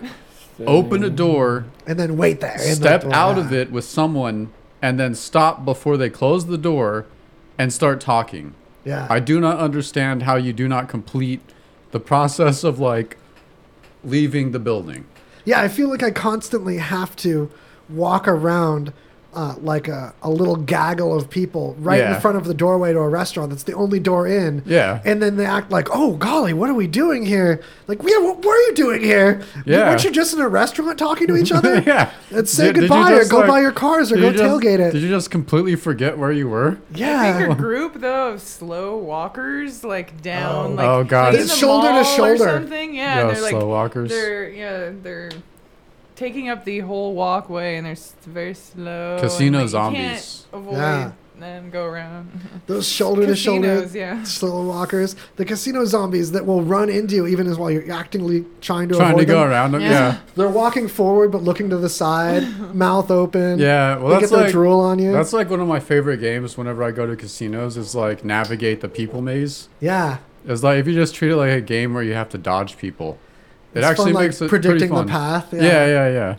open a door, And then wait there. in the step out of it with someone, and then stop before they close the door, and start talking. Yeah. I do not understand how you do not complete the process of like leaving the building. Yeah, I feel like I constantly have to walk around uh, like a, a little gaggle of people right Yeah. in front of the doorway to a restaurant that's the only door in. Yeah. And then they act like, oh, golly, what are we doing here? Like, yeah, what were you doing here? Yeah. Weren't you just in a restaurant talking to each other? yeah. Let's say Did- did goodbye or go like- buy your cars or go just- tailgate it. Did you just completely forget where you were? I think yeah. a group though of slow walkers, like down, Oh. like Oh, God. like in the shoulder to mall or shoulder. something. Yeah, Yo, they're like walkers. They're yeah, they're taking up the whole walkway, and they're s- very slow. and, Casino like, you zombies. can't avoid Yeah. and go around. Those shoulder to shoulder Casinos, yeah. slow walkers, the casino zombies that will run into you even as while you're actively trying to Trying avoid to go them. around them. Yeah. Yeah. They're walking forward but looking to the side, mouth open. Yeah. Well, they that's get their like drool on you. that's like one of my favorite games. Whenever I go to casinos, is like navigate the people maze. yeah, It's like if you just treat it like a game where you have to dodge people. It It's actually fun, like, makes it predicting the path, yeah. Yeah. yeah, yeah,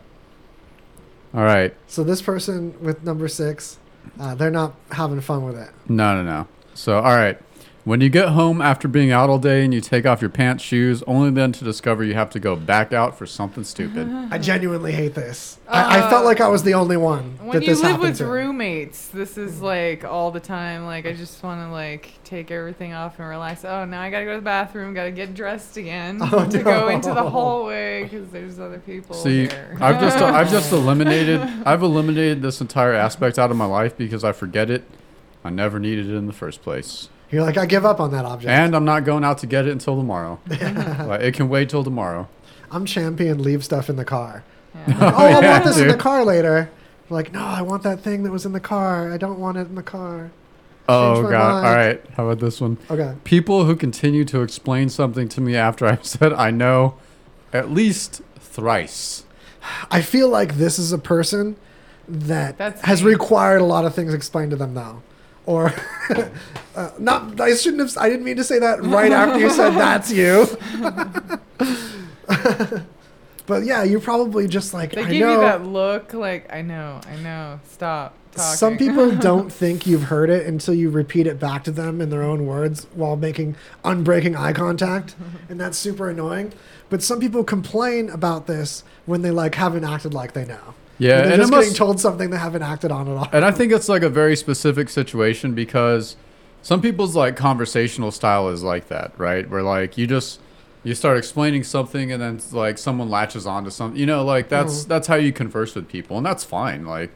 All right. So this person with number six, uh, they're not having fun with it. No, no, no. So, all right. When you get home after being out all day and you take off your pants, shoes, only then to discover you have to go back out for something stupid. I genuinely hate this. I, I uh, felt like I was the only one When that you this live happened with to. roommates, this is like all the time. Like I just want to like take everything off and relax. Oh, now I gotta go to the bathroom. Gotta get dressed again Oh, to go into the no. hallway because there's other people there. See, here. I've just I've just eliminated I've eliminated this entire aspect out of my life because I forget it. I never needed it in the first place. You're like, I give up on that object. And I'm not going out to get it until tomorrow. Like, it can wait till tomorrow. I'm champion leave stuff in the car. Yeah. Like, oh, I Yeah, want this in the car later. Like, no, I want that thing that was in the car. I don't want it in the car. Oh god. mind. All right. How about this one? Okay. People who continue to explain something to me after I've said I know at least thrice. I feel like this is a person that That's has me. required a lot of things explained to them though. Or uh, not I shouldn't have I didn't mean to say that right after you said that's you. but yeah, you're probably just like They I give know you that look, like I know, I know. Stop talking. some people don't think you've heard it until you repeat it back to them in their own words while making unbreaking eye contact, and that's super annoying. But some people complain about this when they like haven't acted like they know. Yeah, and it just getting told something they haven't acted on at all. And I think it's like a very specific situation because some people's like conversational style is like that, right? Where like you just you start explaining something and then like someone latches onto something. You know, like that's Mhm. that's how you converse with people, and that's fine. Like,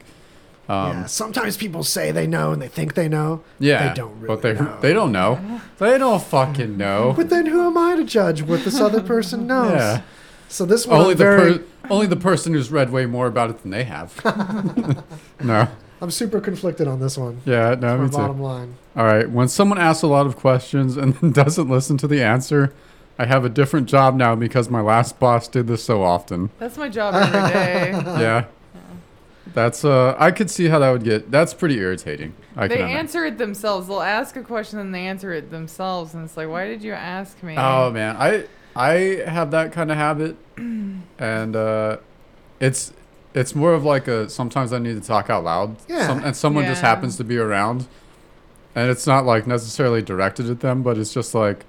um, yeah, sometimes people say they know and they think they know. yeah, they don't really but they know. they don't know. They don't fucking know. But then who am I to judge what this other person knows? Yeah. So this one Only I'm the very, per- only the person who's read way more about it than they have. no. I'm super conflicted on this one. Yeah, no, That's me too. bottom line. All right. When someone asks a lot of questions and then doesn't listen to the answer, I have a different job now because my last boss did this so often. That's my job every day. yeah. That's uh I could see how that would get that's pretty irritating. I they answer it themselves. They'll ask a question and they answer it themselves, and it's like, why did you ask me? Oh man, I I have that kind of habit and uh it's it's more of like a sometimes I need to talk out loud. Yeah. Some, and someone just happens to be around. And it's not like necessarily directed at them, but it's just like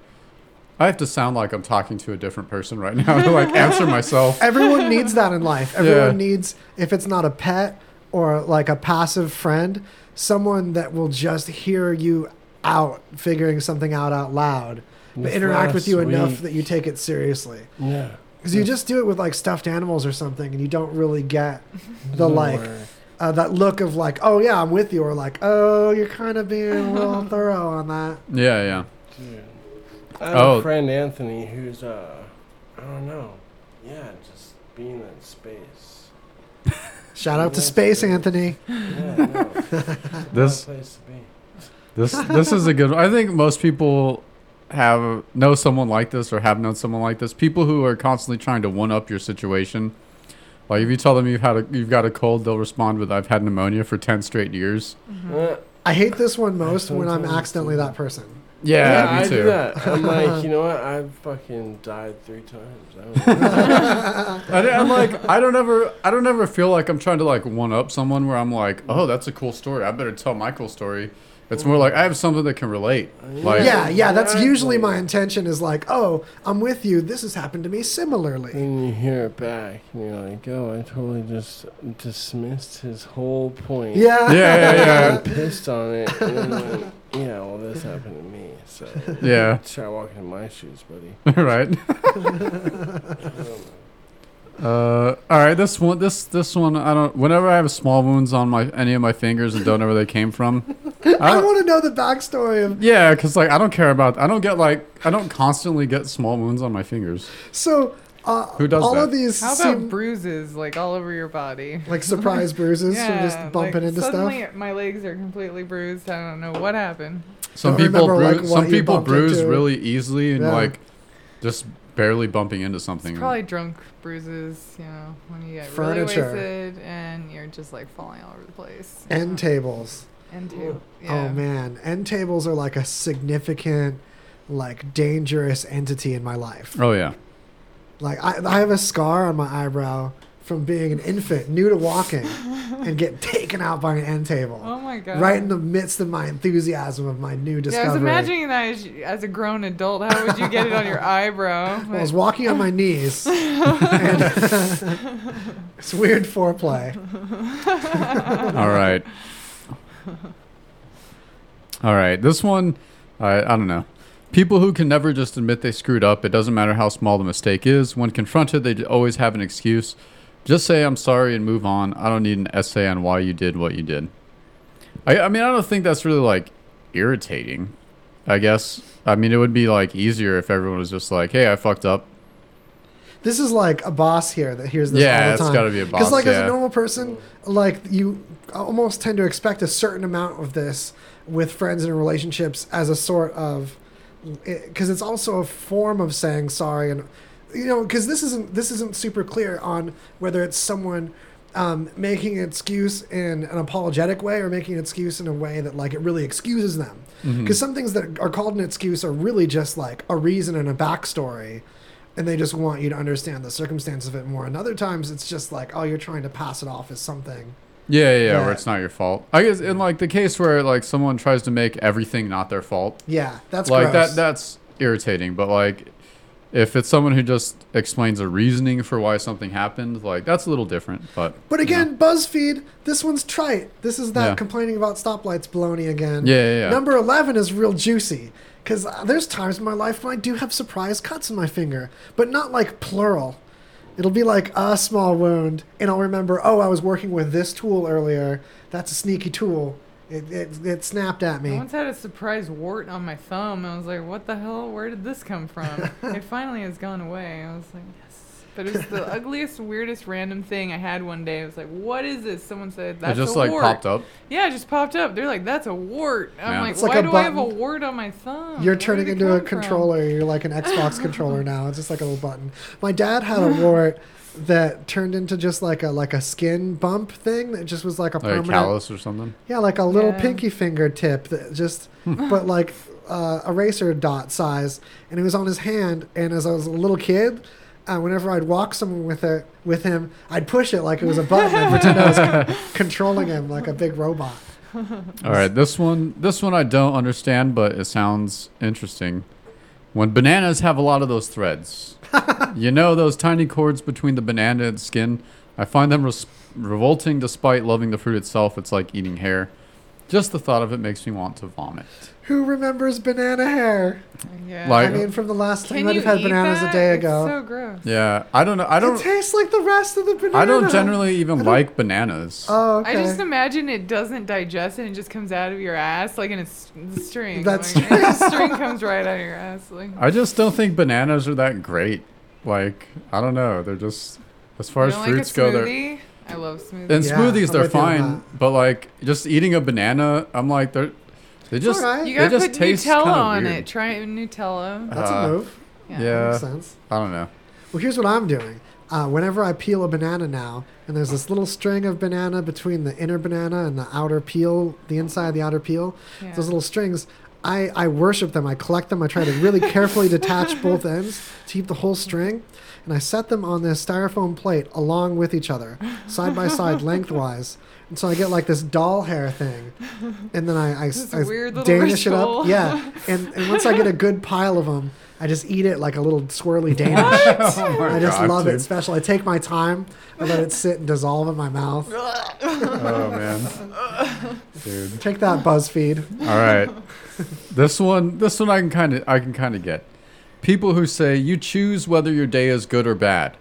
I have to sound like I'm talking to a different person right now to like answer myself. Everyone needs that in life. Everyone Yeah. needs, if it's not a pet or like a passive friend, someone that will just hear you out figuring something out out loud but This interact with last you enough that you take it seriously. Yeah. Because you just do it with like stuffed animals or something, and you don't really get the like uh, that look of like, oh yeah, I'm with you, or like, oh, you're kind of being a little thorough on that. Yeah, yeah. Dude. I have Oh. a friend Anthony who's uh I don't know. Yeah, just being in space. Shout out to Yeah, Space Anthony. Yeah, I know. It's a This- place to be. This this is a good. I think most people have know someone like this or have known someone like this. People who are constantly trying to one up your situation. Like if you tell them you've had a, you've got a cold, they'll respond with "I've had pneumonia for ten straight years." Uh, I hate this one most when I'm accidentally that person. Yeah, me I too. do that. I'm like, you know what? I've fucking died three times. I don't I'm like I don't ever I don't ever feel like I'm trying to like one up someone where I'm like, oh, that's a cool story. I better tell my cool story. It's more like I have something that can relate. Like yeah, yeah, that's usually my intention. Is like, oh, I'm with you. This has happened to me similarly. Then you hear it back, and you're like, "Oh, I totally just dismissed his whole point." Yeah. Yeah, yeah, yeah. I'm pissed on it. And then went, yeah, well, this happened to me. So Yeah. try walking in my shoes, buddy. right. Oh Uh, all right. This one, this this one, I don't. Whenever I have small wounds on my any of my fingers and don't know where they came from, I I want to know the backstory of. yeah, because like I don't care about. I don't get like I don't constantly get small wounds on my fingers. So, uh, Who does all that? of these How about seem bruises like all over your body? like surprise bruises from just bumping like, into suddenly stuff. my legs are completely bruised. I don't know what happened. Some Don't people remember, bruise. what some people bruise into. really easily and Yeah. like just barely bumping into something. It's probably drunk bruises, you know, when you get Furniture. really wasted and you're just like falling all over the place. End tables. And too. Oh man, end tables are like a significant, like dangerous entity in my life. oh yeah. Like I, I have a scar on my eyebrow from being an infant, new to walking, and get taken out by an end table. Oh my god. Right in the midst of my enthusiasm of my new Yeah, I discovery. was imagining that as, as a grown adult. How would you get it on your eyebrow? I was walking on my knees. and it's weird foreplay. All right. All right. This one, I I don't know. People who can never just admit they screwed up. It doesn't matter how small the mistake is. When confronted, they always have an excuse. Just say I'm sorry and move on. I don't need an essay on why you did what you did. I I mean I don't think that's really like irritating. I guess. I mean it would be like easier if everyone was just like, "Hey, I fucked up." This is like a boss here that hears this Yeah, all the it's time. gotta be a boss. Because like as a normal person, like you almost tend to expect a certain amount of this with friends and relationships as a sort of because it's also a form of saying sorry and you know because this isn't this isn't super clear on whether it's someone um, making an excuse in an apologetic way or making an excuse in a way that like it really excuses them because some things that are called an excuse are really just like a reason and a backstory and they just want you to understand the circumstance of it more and other times it's just like oh you're trying to pass it off as something Yeah, yeah, yeah, Yeah. where it's not your fault. I guess in like the case where like someone tries to make everything not their fault. Yeah, that's like gross. that. That's irritating. But like, if it's someone who just explains a reasoning for why something happened, like that's a little different. But But again, BuzzFeed, this one's trite. This is that Yeah. complaining about stoplights baloney again. Yeah, yeah, yeah. Number 11 is real juicy. Because uh, there's times in my life when I do have surprise cuts in my finger, but not like plural. It'll be like a small wound, and I'll remember, oh, I was working with this tool earlier. That's a sneaky tool. It, it, it snapped at me. I once had a surprise wart on my thumb. And I was like, what the hell? Where did this come from? it finally has gone away. I was like, yes. But it was the ugliest, weirdest, random thing I had one day. I was like, what is this? Someone said, that's it just, a like, wart. popped up? Yeah, it just popped up. They're like, that's a wart. I'm Yeah. like, It's like why a do I have a wart on my thumb? You're Where turning into a come from?" controller. You're like an Xbox controller now. It's just like a little button. My dad had a wart that turned into just like a like a skin bump thing that just was like a like a callus or something. Yeah, like a little Yeah. pinky finger tip that just, but like uh, eraser dot size, and it was on his hand. And as I was a little kid, uh, whenever I'd walk someone with it with him, I'd push it like it was a button and pretend I was c- controlling him like a big robot. All right, this one, this one I don't understand, but it sounds interesting. When bananas have a lot of those threads, you know those tiny cords between the banana and skin. I find them res- revolting, despite loving the fruit itself. It's like eating hair. just the thought of it makes me want to vomit. Who remembers banana hair? Yeah. Like- I mean, from the last time Can might you have had bananas that? a day It's ago. so gross. Yeah, I don't know. I don't. It tastes like the rest of the banana. I don't generally even like bananas. Oh, okay. I just imagine it doesn't digest and it just comes out of your ass like in a s- string. That's like, true. a string comes right out of your ass. Like, I just don't think bananas are that great. Like I don't know. They're just as far You as don't like a fruits go. They're? I love smoothies. And Yeah, smoothies they're with you on fine, but like just eating a banana, I'm like they're they just alright. you they gotta just put taste Nutella on weird. it. Try Nutella. That's Uh, a move. Yeah. Yeah, Makes sense. I don't know. Well, here's what I'm doing. Uh, whenever I peel a banana now, and there's this little string of banana between the inner banana and the outer peel, the inside, of the outer peel, Yeah. those little strings, I, I worship them. I collect them. I try to really carefully detach both ends to keep the whole string. And I set them on this styrofoam plate along with each other, side by side, lengthwise. And so I get like this doll hair thing. And then I, I, I weird little Danish it up. Yeah. And, and once I get a good pile of them, I just eat it like a little swirly Danish. Oh I just God, love dude. it special. I take my time. I let it sit and dissolve in my mouth. Oh man, dude. Take that, BuzzFeed. All right, this one, this one I can kind of, I can kind of get. People who say you choose whether your day is good or bad.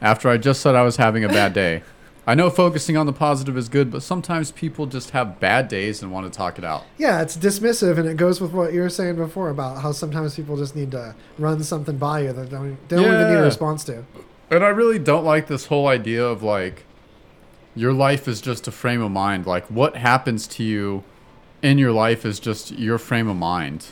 After I just said I was having a bad day, I know focusing on the positive is good, but sometimes people just have bad days and want to talk it out. Yeah, it's dismissive, and it goes with what you were saying before about how sometimes people just need to run something by you that don't, they don't even need a response to. And I really don't like this whole idea of like your life is just a frame of mind. Like what happens to you in your life is just your frame of mind.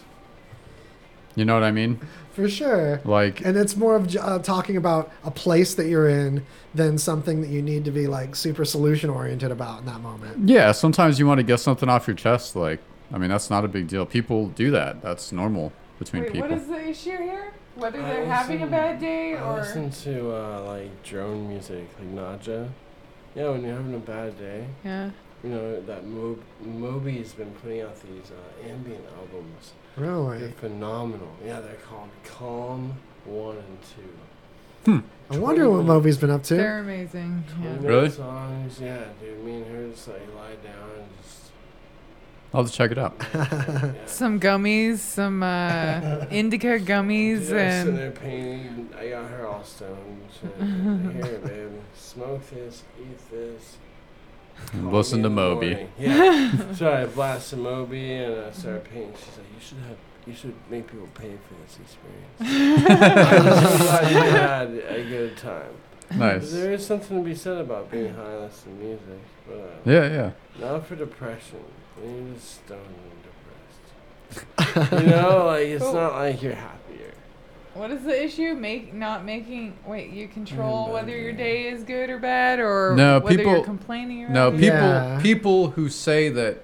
You know what I mean? For sure. Like And it's more of uh, talking about a place that you're in than something that you need to be like super solution oriented about in that moment. yeah, sometimes you want to get something off your chest like I mean that's not a big deal. People do that. That's normal between Wait, people. what is the issue here? Whether I they're having a bad day or I listen to uh, like drone music, like Nadja. Yeah, when you're having a bad day. Yeah. You know that Mo- Moby's been putting out these uh, ambient albums. Really? They're phenomenal. Yeah, they're called Calm One and Two. Hmm. I wonder what Moby's been up to. they're amazing. Yeah. Really? minute songs, yeah, dude. Me and her just like lie down and just. I'll have to check it out. yeah. Some gummies, some uh, indica gummies, Dude, I'm there and painting. I got her all stoned. and Here, babe. Smoke this, eat this. Listen to Moby. morning. Yeah. so I blasted Moby and I started painting. She's like, you should have, you should make people pay for this experience. I'm so glad you had a good time. Nice. There is something to be said about being high and listening to music, but uh, Yeah, yeah. not for depression. When you're just stoned and depressed. you know, like it's Cool. not like you're happier. what is the issue? Make not making. Wait, you control Mm, whether your day is good or bad, or No, whether people- you're complaining. No, people Yeah. people who say that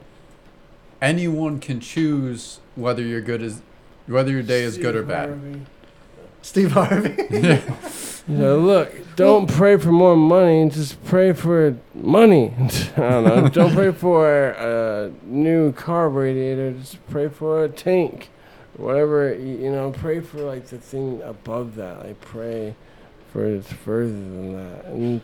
anyone can choose whether you're good as whether your day is good or bad. Harvey. Steve Harvey. Yeah. You know, look, don't pray for more money, just pray for money. I don't know. don't pray for a new car radiator, just pray for a tank. Whatever, you know, pray for like the thing above that. Like pray for it's further than that. And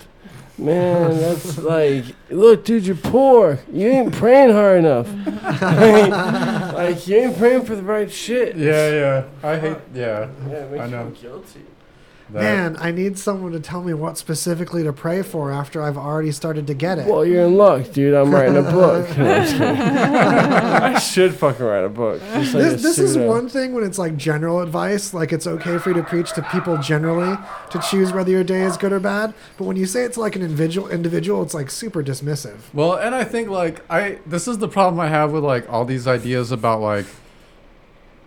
man, that's like, look, dude, you're poor. You ain't praying hard enough. like, you ain't praying for the right shit. Yeah, yeah. I hate yeah. Yeah, it makes I know. you feel guilty. That- Man, I need someone to tell me what specifically to pray for after I've already started to get it. Well, you're in luck, dude. I'm writing a book. No, I'm just kidding. I should fucking write a book. Like this a this is one thing when it's like general advice, like it's okay for you to preach to people generally to choose whether your day is good or bad. But when you say it's like an individual, individual, it's like super dismissive. Well, and I think like I this is the problem I have with like all these ideas about like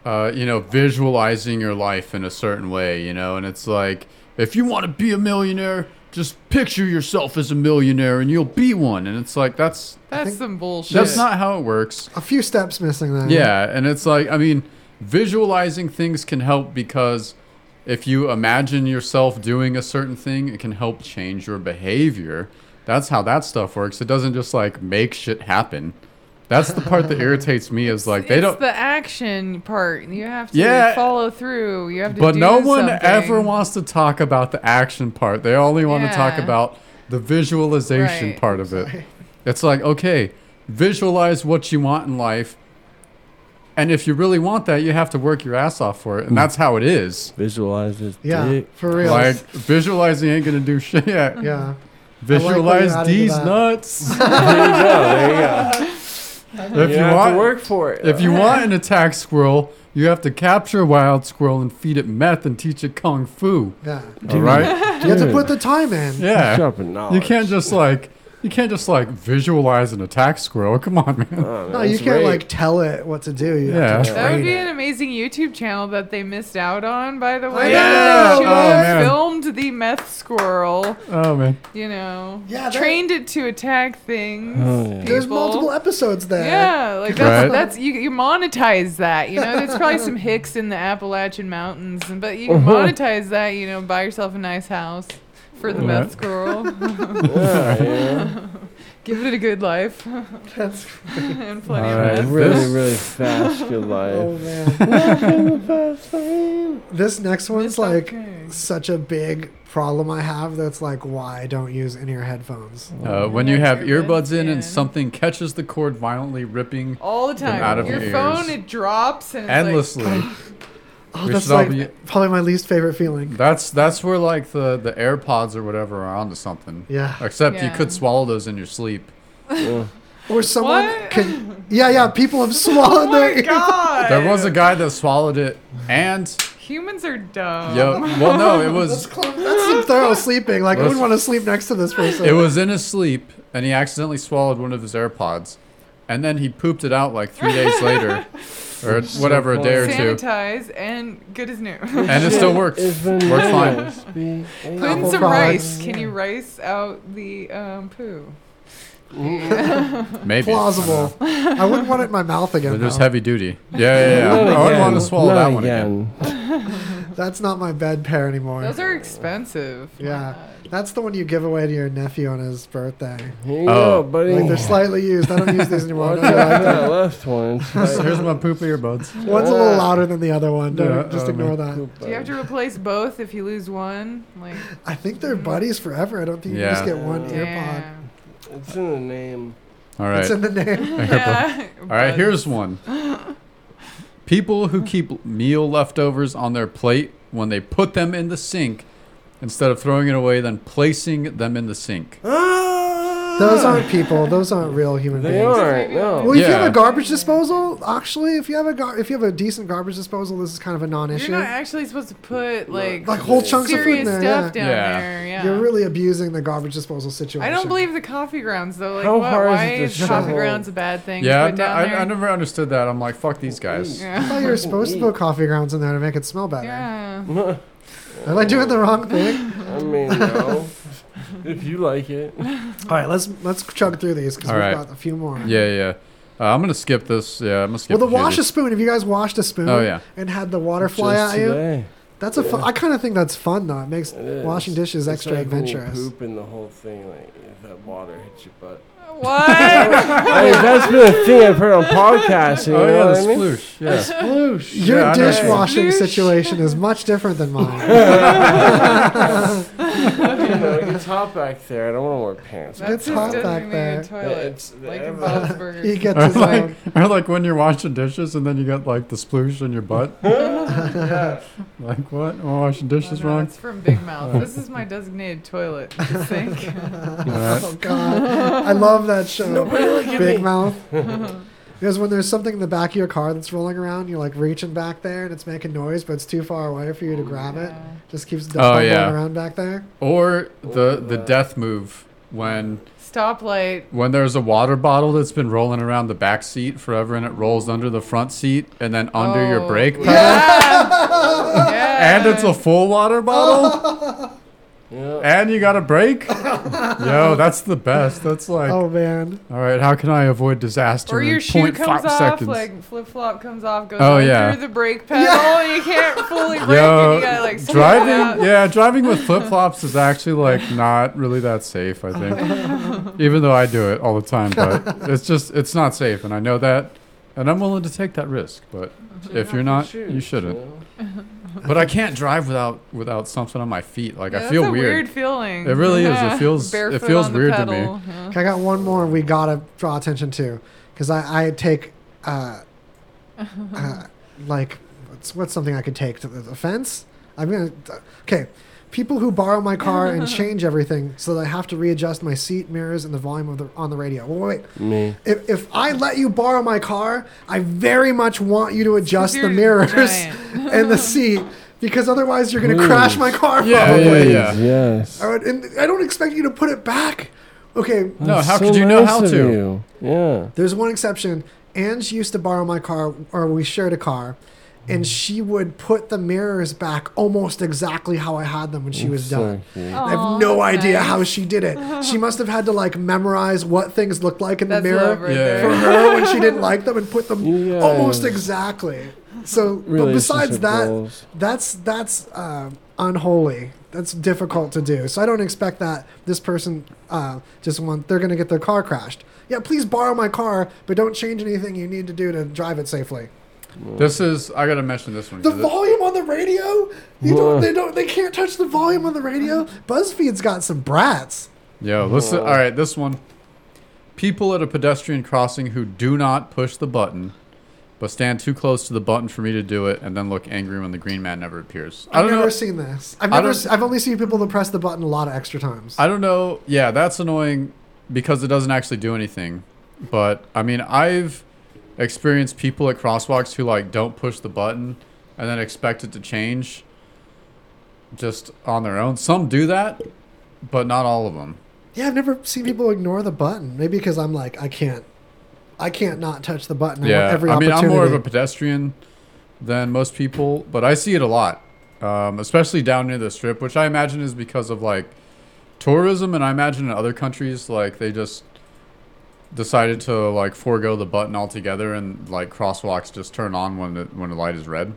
uh you know visualizing your life in a certain way, you know, and it's like if you want to be a millionaire, just picture yourself as a millionaire and you'll be one. And it's like that's That's some bullshit. that's not how it works. A few steps missing there. Yeah, and it's like I mean, visualizing things can help because if you imagine yourself doing a certain thing, it can help change your behavior. That's how that stuff works. It doesn't just like make shit happen. That's the part that irritates me is like they it's don't the action part. You have to Yeah. follow through. You have to. but do no one something. ever wants to talk about the action part. They only want to talk Yeah. about the visualization Right. part of it. It's like, okay, visualize what you want in life. And if you really want that, you have to work your ass off for it, and that's how it is. Visualize this. Yeah, dick. for real. Like visualizing ain't gonna do shit. Yeah. yeah. Visualize added to these that. nuts. There you go. There you go. If you you have want to work for it. If you want an attack squirrel, you have to capture a wild squirrel and feed it meth and teach it kung fu. Yeah. All right. You have to put the time in. Yeah. Sharpen You can't just like you can't just like visualize an attack squirrel. Come on, man. Oh, No, you that's can't rape. like tell it what to do. You have to Yeah. That would train be it. an amazing YouTube channel that they missed out on, by the I way. know! They should Oh, have man. filmed the meth squirrel, Oh man. you know, Yeah, that- trained it to attack things. Oh, yeah. There's people. multiple episodes there. Yeah, like that's Right. that's you, you monetize that. You know, there's probably some hicks in the Appalachian mountains, and- but you can uh-huh. monetize that. You know, buy yourself a nice house for the Right. meth squirrel. Yeah, yeah. Give it a good life That's and plenty All of right. meth. Really, This- really fast. Good life. Oh man. this next one's It's like okay. such a big problem I have. That's like why don't use in-ear headphones. Uh, when you have earbuds in in. and something catches the cord violently, ripping all the time. out of your your phone ears. it drops and it's endlessly. Oh, We that's like be- probably my least favorite feeling. That's that's where like the the AirPods or whatever are onto something. Yeah. Except you could swallow those in your sleep. Or someone What? can. Yeah, yeah. People have Like, swallowed oh their. my god! There was a guy that swallowed it, and Humans are dumb. yo, well, no, it was close. That's some thorough sleeping. Like I wouldn't want to sleep next to this person. it was in his sleep, and he accidentally swallowed one of his AirPods, and then he pooped it out like three days later, or whatever, a day or two, Sanitize and good as new. and it still works. Works fine. Put in some rice. Can you rice out the um, poo? Maybe plausible. I wouldn't want it in my mouth again. But just though. heavy duty. Yeah, yeah, yeah. I wouldn't want to swallow Not that one again. That's not my bed pair anymore. Those are expensive. Yeah, that's the one you give away to your nephew on his birthday. Here you Oh. buddy. Like they're slightly used. I don't use these anymore. Watch I know you out like for them. that left one. It's Here's, my poop earbuds. One's a little louder than the other one. Don't, Yeah, just oh, ignore that. Do you have to replace both if you lose one? Like, I think they're mm. buddies forever. I don't think you can just Yeah. get one earpod. damn. It's in the name. All right. It's in the name. Yeah. All right, here's one. People who keep meal leftovers on their plate when they put them in the sink instead of throwing it away, then placing them in the sink. Ah! Those aren't people. Those aren't real human They beings. aren't. No. Well, if you have a garbage disposal, actually, if you have a gar- if you have a decent garbage disposal, this is kind of a non-issue. You're not actually supposed to put like Like whole chunks of food serious in there, stuff yeah. down Yeah. there. Yeah. You're really abusing the garbage disposal situation. I don't believe the coffee grounds though. Like, How what, hard is why it to is coffee shovel? grounds a bad thing? Yeah, to put down I, there? I never understood that. I'm like, fuck these guys. I thought you were supposed to put coffee grounds in there to make it smell better. yeah. Am I doing the wrong thing? I mean, no. if you like it. All right, let's let's chug through these because All we've right. got a few more. Yeah, yeah. Uh, I'm gonna skip this. Yeah, I'm gonna skip. Well, the a wash a spoon. Have you guys washed a spoon? Oh, yeah. And had the water fly Just at you. today. That's a fun. I kind of think that's fun though. It makes It is. washing dishes It's extra like when you adventurous. poop and the whole thing, like if that water hits your butt. What? I mean, that's been a thing I've heard on podcasts. You Oh know yeah, the I mean? sploosh. Yeah. Sploosh. Your Yeah, dishwashing Sploosh. situation is much different than mine. you know, it gets hot back there. I don't want to wear pants. That's It's just hot back mean there. a toilet. It's like in the- Bob's Burgers. he gets Or his like, own. or like when you're washing dishes and then you get like the sploosh in your butt. yeah. like what? Am I washing dishes no, wrong? It's from Big Mouth. this is my designated toilet. The sink. Alright. Oh God, I love that show. Big. Mouth. Because when there's something in the back of your car that's rolling around, you're like reaching back there and it's making noise, but it's too far away for you to oh, grab it. Just keeps Oh, yeah. around back there. Or the the uh, death move when Stoplight. when there's a water bottle that's been rolling around the back seat forever and it rolls under the front seat and then under your Oh, brake pedal Yeah. yeah. and it's a full water bottle Yeah. and you got a break? Yo, that's the best. That's like, Oh man, all right, how can I avoid disaster Or in your shoe 0.5 comes off, seconds? like flip flop comes off, goes Oh, on yeah. through the brake pedal. You can't fully brake, and Yo, you gotta like swing it driving, out. yeah, driving with flip flops is actually like not really that safe. I think, even though I do it all the time, but it's just it's not safe, and I know that, and I'm willing to take that risk. But if you're not, you shouldn't. but I can't drive without without something on my feet. Like Yeah, I that's feel a weird. weird feeling. It really is. It feels it feels on the weird to me. yeah. Okay, I got one more we gotta draw attention to, because I, I take, uh, uh, like, what's, what's something I could take to the offense? I'm gonna, okay, people who borrow my car and change everything so that I have to readjust my seat, mirrors, and the volume of the on the radio. Well, wait, Me. if, if I let you borrow my car, I very much want you to adjust the you're mirrors and the seat. Because otherwise, you're going to crash my car. Yeah, probably. yeah, yeah. Yes. I would- and I don't expect you to put it back. Okay, No, That's how so could you know nice how to? you. Yeah. There's one exception. Ange used to borrow my car, or we shared a car, and she would put the mirrors back almost exactly how I had them when she was so done. I have no idea nice. how she did it. She must have had to like memorize what things looked like in That's the mirror love Yeah. for her when she didn't like them and put them Yes. almost exactly. So, but besides that, goals. that's that's uh, unholy. That's difficult to do. So I don't expect that this person uh, just want they're going to get their car crashed. Yeah, please borrow my car, but don't change anything you need to do to drive it safely. This is I gotta mention this one. The 'cause it- volume on the radio, you don't they don't they can't touch the volume on the radio. BuzzFeed's got some brats. Yo, listen. All right, this one. People at a pedestrian crossing who do not push the button, but stand too close to the button for me to do it, and then look angry when the green man never appears. I I've don't never know. seen this. I've never. don't- s- I've only seen people that press the button a lot of extra times. I don't know. Yeah, that's annoying because it doesn't actually do anything. But I mean, I've experienced people at crosswalks who like don't push the button and then expect it to change just on their own. Some do that, but not all of them. Yeah, I've never seen people ignore the button. Maybe because I'm like, I can't, I can't not touch the button. I Yeah, every I mean, I'm more of a pedestrian than most people, but I see it a lot, um, especially down near the strip, which I imagine is because of like tourism, and I imagine in other countries like they just decided to like forego the button altogether, and like crosswalks just turn on when the when the light is red,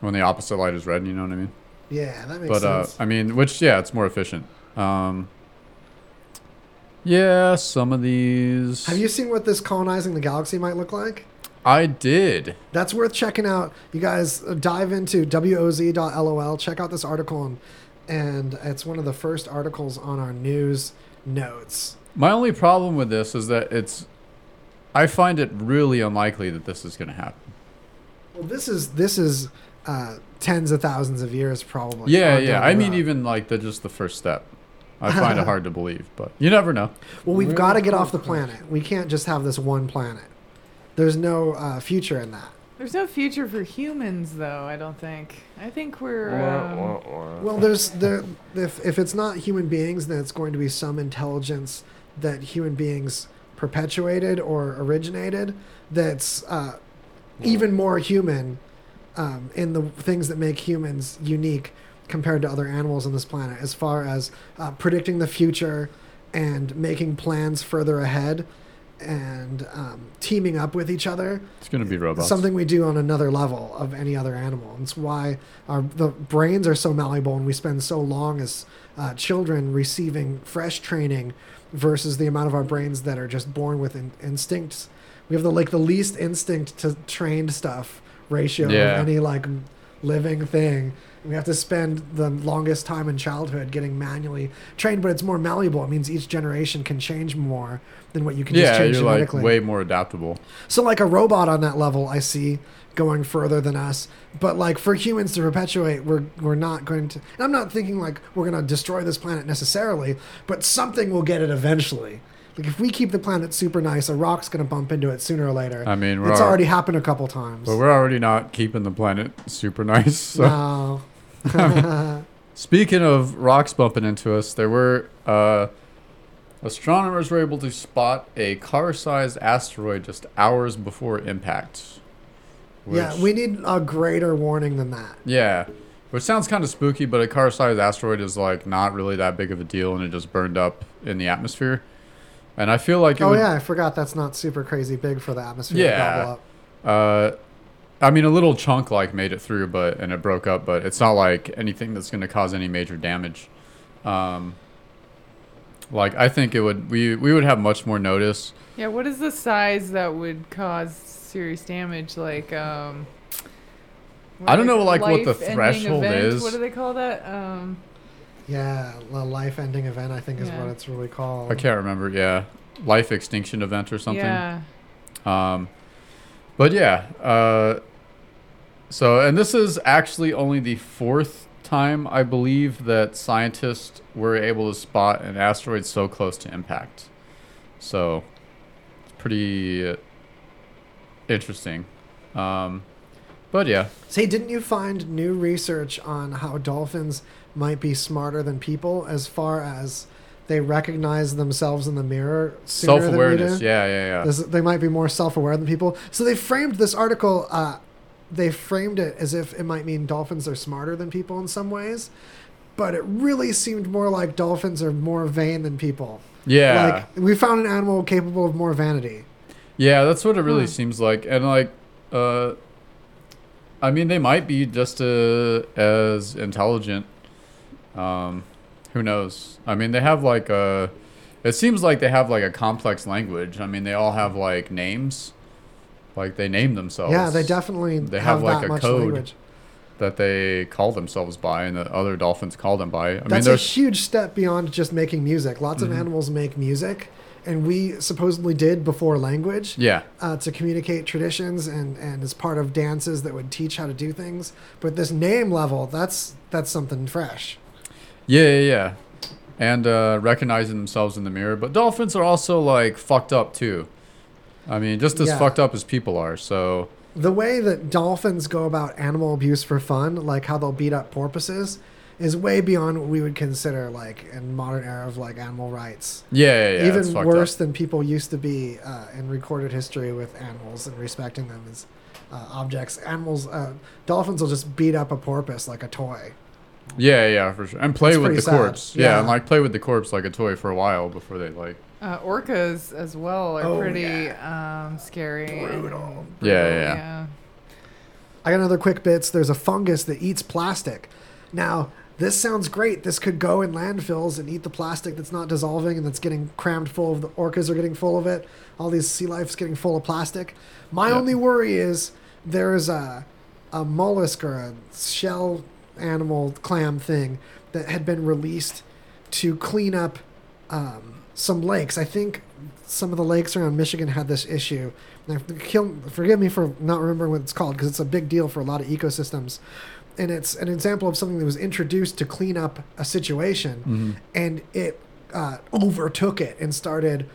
when the opposite light is red. You know what I mean? Yeah, that makes sense. But uh. I mean, which yeah, it's more efficient. Um, yeah, some of these. Have you seen what this colonizing the galaxy might look like? I did. That's worth checking out. You guys uh, dive into woz.lol, check out this article, and, and it's one of the first articles on our news notes. My only problem with this is that it's. I find it really unlikely that this is going to happen. Well, this is this is uh, tens of thousands of years probably. Yeah, yeah. I mean, even like the just the first step. I find it hard to believe, but you never know. Well, we've got to get off the planet. We can't just have this one planet. There's no uh, future in that. There's no future for humans, though. I don't think. I think we're. Um, wah, wah. Well, there's there if if it's not human beings, then it's going to be some intelligence that human beings perpetuated or originated that's uh, even more human um, in the things that make humans unique compared to other animals on this planet, as far as uh, predicting the future and making plans further ahead and um, teaming up with each other It's going to be robots. something we do on another level of any other animal. It's why our the brains are so malleable, and we spend so long as uh, children receiving fresh training versus the amount of our brains that are just born with in- instincts. We have the like the least instinct to trained stuff ratio Yeah. of any like living thing. We have to spend the longest time in childhood getting manually trained, but it's more malleable. It means each generation can change more than what you can just yeah, change you're like way more adaptable. So like a robot on that level, I see going further than us. But like for humans to perpetuate, we're we're not going to. And I'm not thinking like we're going to destroy this planet necessarily, but something will get it eventually. Like if we keep the planet super nice, a rock's going to bump into it sooner or later. I mean, it's al- already happened a couple times. But we're already not keeping the planet super nice. So. No. Speaking of rocks bumping into us, there were uh, astronomers were able to spot a car-sized asteroid just hours before impact. Yeah, we need a greater warning than that. Yeah, which sounds kind of spooky, but a car-sized asteroid is like not really that big of a deal, and it just burned up in the atmosphere. And I feel like it Oh would- yeah, I forgot that's not super crazy big for the atmosphere to gobble yeah. up. Uh, I mean, a little chunk like made it through, but and it broke up, but it's not like anything that's going to cause any major damage. Um, like I think it would we we would have much more notice. yeah, what is the size that would cause serious damage? Like, um, I don't know, like, what the life-ending threshold event, is. What do they call that? Um, Yeah, a life-ending event. I think is Yeah. what it's really called. I can't remember. Yeah, life extinction event or something. Yeah. Um, but yeah. Uh, so and this is actually only the fourth time I believe that scientists were able to spot an asteroid so close to impact. So it's pretty uh, interesting. Um, but yeah. Say, didn't you find new research on how dolphins might be smarter than people as far as they recognize themselves in the mirror sooner than we Self-awareness, do? yeah, yeah, yeah. This- They might be more self-aware than people. So they framed this article. Uh, they framed it as if it might mean dolphins are smarter than people in some ways, but it really seemed more like dolphins are more vain than people. Yeah. Like we found an animal capable of more vanity. Yeah, that's what it really Hmm. seems like. And like uh I mean they might be just uh, as intelligent. Um who knows? I mean they have like a it seems like they have like a complex language. I mean they all have like names. Like they name themselves. Yeah, they definitely they have have, like a code language. that they call themselves by and that other dolphins call them by. I mean That's a huge step beyond just making music. Lots Mhm. of animals make music, and we supposedly did before language. Yeah. Uh, to communicate traditions and and as part of dances that would teach how to do things. But this name level, that's that's something fresh. Yeah, yeah, yeah. And uh, recognizing themselves in the mirror. But dolphins are also like fucked up too. I mean, just as Yeah. fucked up as people are. So The way that dolphins go about animal abuse for fun, like how they'll beat up porpoises, is way beyond what we would consider like in modern era of like animal rights. Yeah, yeah, yeah, Even worse up. than people used to be uh, in recorded history with animals and respecting them as uh, objects. Animals, uh, dolphins will just beat up a porpoise like a toy. yeah, yeah, for sure. And play It's with the sad. corpse. Yeah. Yeah. and like play with the corpse like a toy for a while before they like. uh, orcas as well are Oh, pretty um, scary. Brutal. Yeah, yeah, yeah. I got another quick bits. There's a fungus that eats plastic. Now, this sounds great. This could go in landfills and eat the plastic that's not dissolving and that's getting crammed full of the orcas are getting full of it. All these sea life's getting full of plastic. My only worry is there's a a mollusk or a shell animal clam thing that had been released to clean up um, some lakes. I think some of the lakes around Michigan had this issue. Now, kill, forgive me for not remembering what it's called because it's a big deal for a lot of ecosystems. And it's an example of something that was introduced to clean up a situation, Mhm. and it uh, overtook it and started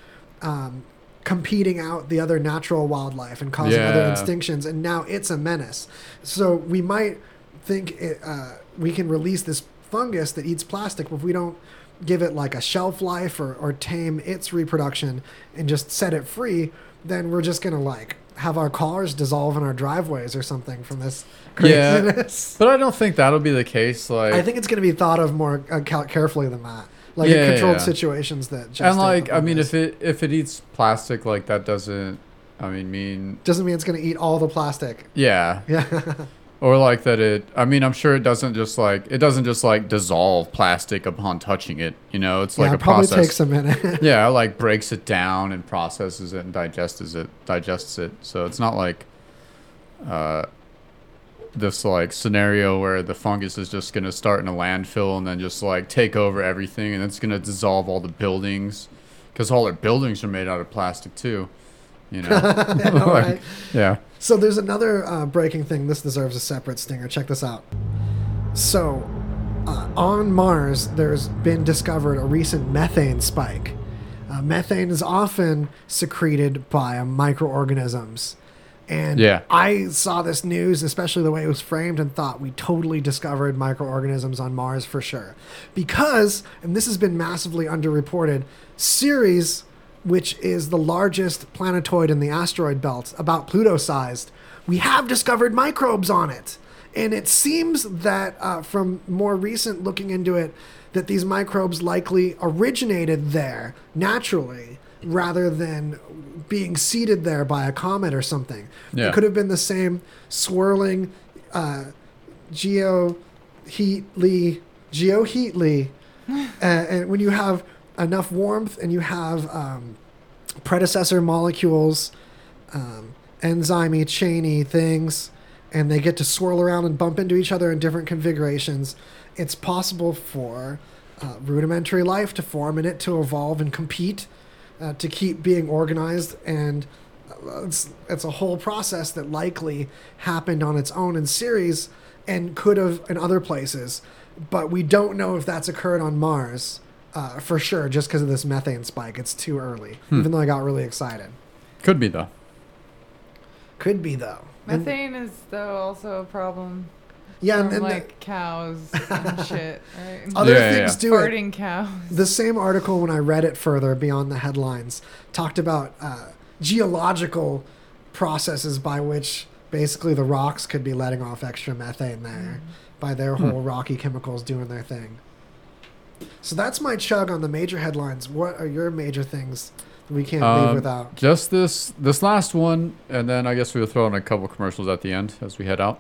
um, competing out the other natural wildlife and causing other Yeah. extinctions. And now it's a menace. So we might think it, uh, we can release this fungus that eats plastic, but if we don't give it like a shelf life or, or tame its reproduction and just set it free, then we're just gonna like have our cars dissolve in our driveways or something from this craziness. Yeah, but I don't think that'll be the case. Like, I think it's gonna be thought of more uh, carefully than that, like Yeah, in controlled yeah. situations that just and like, I mean, this. if it if it eats plastic, like that doesn't. I mean, mean doesn't mean it's gonna eat all the plastic. yeah, Yeah. Or like that it. I mean, I'm sure it doesn't just like it doesn't just like dissolve plastic upon touching it. You know, it's Yeah, like it a probably process. takes a minute. yeah, like breaks it down and processes it and digests it. Digests it. So it's not like. Uh, this like scenario where the fungus is just gonna start in a landfill and then just like take over everything and it's gonna dissolve all the buildings because all their buildings are made out of plastic too you know Like, right? yeah So there's another uh, breaking thing. This deserves a separate stinger. Check this out. So, uh, on Mars, there's been discovered a recent methane spike. Uh, methane is often secreted by microorganisms. And Yeah. I saw this news, especially the way it was framed, and thought we totally discovered microorganisms on Mars for sure. Because, and this has been massively underreported, Ceres, which is the largest planetoid in the asteroid belt, about Pluto sized, we have discovered microbes on it. And it seems that uh, from more recent looking into it, that these microbes likely originated there naturally rather than being seeded there by a comet or something. Yeah. It could have been the same swirling uh, geoheatly, geoheatly, uh, and when you have enough warmth and you have um, predecessor molecules, um, chainy things, and they get to swirl around and bump into each other in different configurations, it's possible for uh, rudimentary life to form in it to evolve and compete, uh, to keep being organized and uh, it's, it's a whole process that likely happened on its own in Ceres and could have in other places, but we don't know if that's occurred on Mars uh, for sure just because of this methane spike. It's too early, Hmm. even though I got really excited. Could be though. Could be though. And- Methane is though also a problem. Yeah, from, and- and the- like cows and shit, right? Other things do it. Farting cows. The same article, when I read it further beyond the headlines, talked about uh, geological processes by which basically the rocks could be letting off extra methane there by their Hmm. whole rocky chemicals doing their thing. So that's my chug on the major headlines. What are your major things that we can't leave Um, without? Just this this last one, and then I guess we'll throw in a couple commercials at the end as we head out.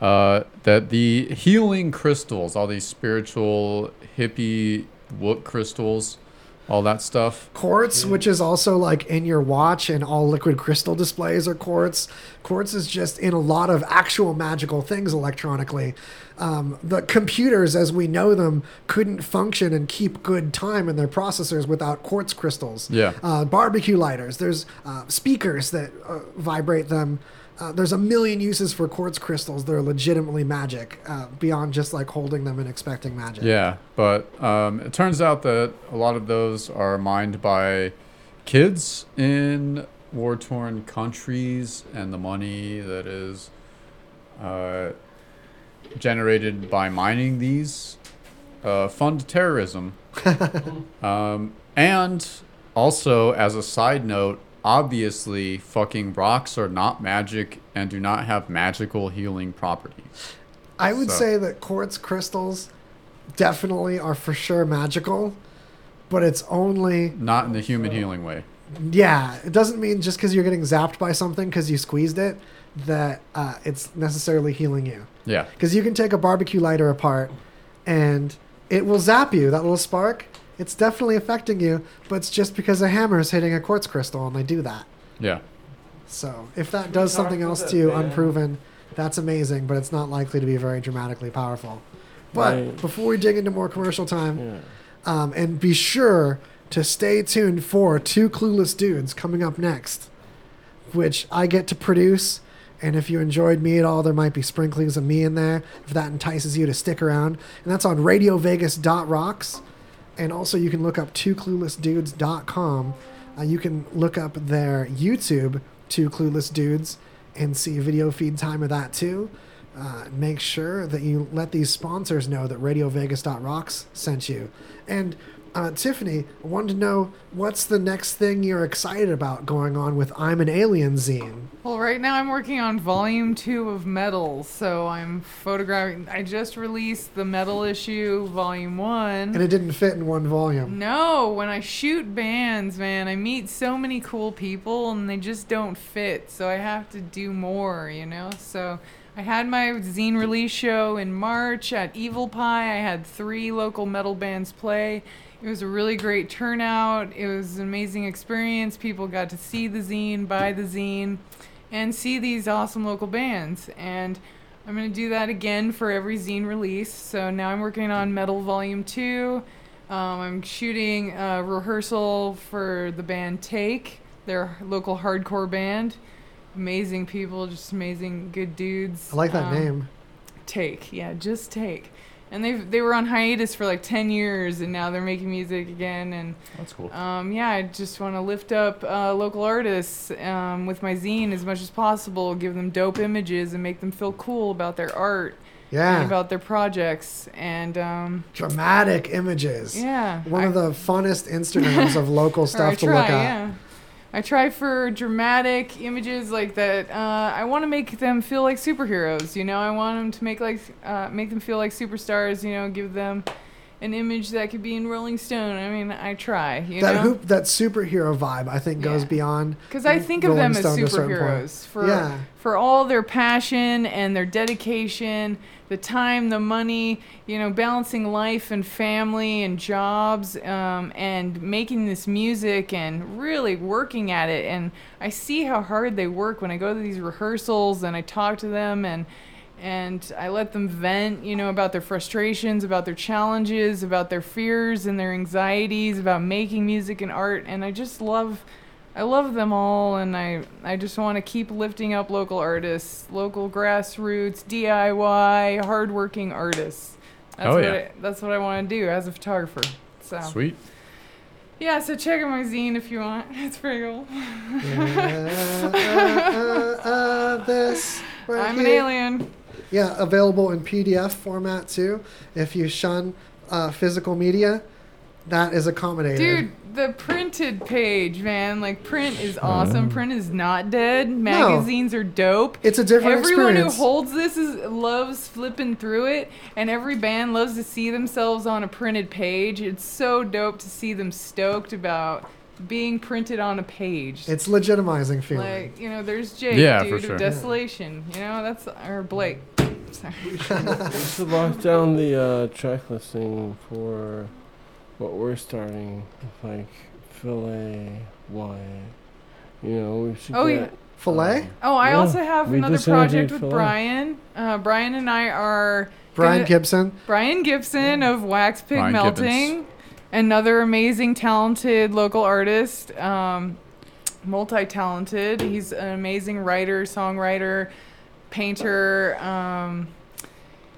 Uh, that the healing crystals, all these spiritual hippie crystals, all that stuff. Quartz, which is also like in your watch, and all liquid crystal displays are quartz. Quartz is just in a lot of actual magical things electronically. Um, the computers, as we know them, couldn't function and keep good time in their processors without quartz crystals. Yeah. Uh, barbecue lighters, there's uh, speakers that uh, vibrate them. Uh, there's a million uses for quartz crystals They're legitimately magic, uh, beyond just like holding them and expecting magic. Yeah, but um, it turns out that a lot of those are mined by kids in war torn countries, and the money that is uh, generated by mining these uh, fund terrorism. um, and also, as a side note, obviously, fucking rocks are not magic and do not have magical healing properties. I would So- say that quartz crystals definitely are for sure magical, but it's only Not in the human healing way. yeah. It doesn't mean just because you're getting zapped by something because you squeezed it that uh, it's necessarily healing you. Yeah. Because you can take a barbecue lighter apart and it will zap you. That little spark, it's definitely affecting you, but it's just because a hammer is hitting a quartz crystal and they do that. Yeah. So if that does something else to you, band? unproven, that's amazing, but it's not likely to be very dramatically powerful. But Right. before we dig into more commercial time, um, and be sure to stay tuned for Two Clueless Dudes coming up next, which I get to produce. And if you enjoyed me at all, there might be sprinklings of me in there if that entices you to stick around. And that's on radiovegas.rocks. And also, you can look up twocluelessdudes.com. Uh, you can look up their YouTube, Two Clueless Dudes, and see video feed time of that too. Uh, make sure that you let these sponsors know that RadioVegas.rocks sent you. And uh, Tiffany, I wanted to know what's the next thing you're excited about going on with I'm an Alien zine. Well, right now I'm working on volume two of Metal, so I'm photographing. I just released the Metal issue, volume one. And it didn't fit in one volume. No, when I shoot bands, man, I meet so many cool people and they just don't fit. So I have to do more, you know? So I had my zine release show in March at Evil Pie. I had three local metal bands play. It was a really great turnout. It was an amazing experience. People got to see the zine, buy the zine, and see these awesome local bands. And I'm going to do that again for every zine release. So now I'm working on Metal Volume 2. Um, I'm shooting a rehearsal for the band Take, their local hardcore band. Amazing people, just amazing good dudes. I like that Um, name. Take, yeah, just Take. And they they were on hiatus for like 10 years and now they're making music again and That's cool. um, yeah, I just want to lift up uh, local artists um, with my zine as much as possible, give them dope images and make them feel cool about their art Yeah. and about their projects and um, Dramatic images. Yeah, One I- of the funnest Instagrams of local stuff to try, look at. Yeah. I try for dramatic images like that. Uh, I want to make them feel like superheroes. You know, I want them to make like uh, make them feel like superstars. You know, give them an image that could be in Rolling Stone. I mean, I try, you that know. hoop, that superhero vibe, I think, goes beyond. Because I think of them as Stone to a certain point. superheroes for yeah. for all their passion and their dedication, the time, the money, you know, balancing life and family and jobs, um, and making this music and really working at it. And I see how hard they work when I go to these rehearsals and I talk to them and and I let them vent, you know, about their frustrations, about their challenges, about their fears and their anxieties, about making music and art. And I just love, I love them all, and I, I just want to keep lifting up local artists, local grassroots, DIY, hardworking artists. That's Oh, what yeah. I, that's what I want to do as a photographer. So Sweet. Yeah, so check out my zine if you want. It's pretty cool. uh, uh, this. right I'm an alien. Yeah, available in PDF format too. If you shun uh, physical media, that is accommodated. Dude, the printed page, man. Like print is awesome. Print is not dead. Magazines are dope. It's a different experience. Everyone experience. who holds this is loves flipping through it, and every band loves to see themselves on a printed page. It's so dope to see them stoked about being printed on a page. It's legitimizing feeling. Like you know, there's Jake, Yeah, dude, for of sure. Desolation. You know, that's or Blake. Sorry. We should lock down the uh, track listing for what we're starting, like fillet, Wyatt. You know, we should Oh, get. yeah. Fillet? Oh, I Yeah, also have we another project with Phil. Brian. Uh, Brian and I are Brian gonna- Gibson. Brian Gibson of Wax Pig Brian Melting, another amazing, talented local artist, um, multi-talented. He's an amazing writer, songwriter, painter. Um,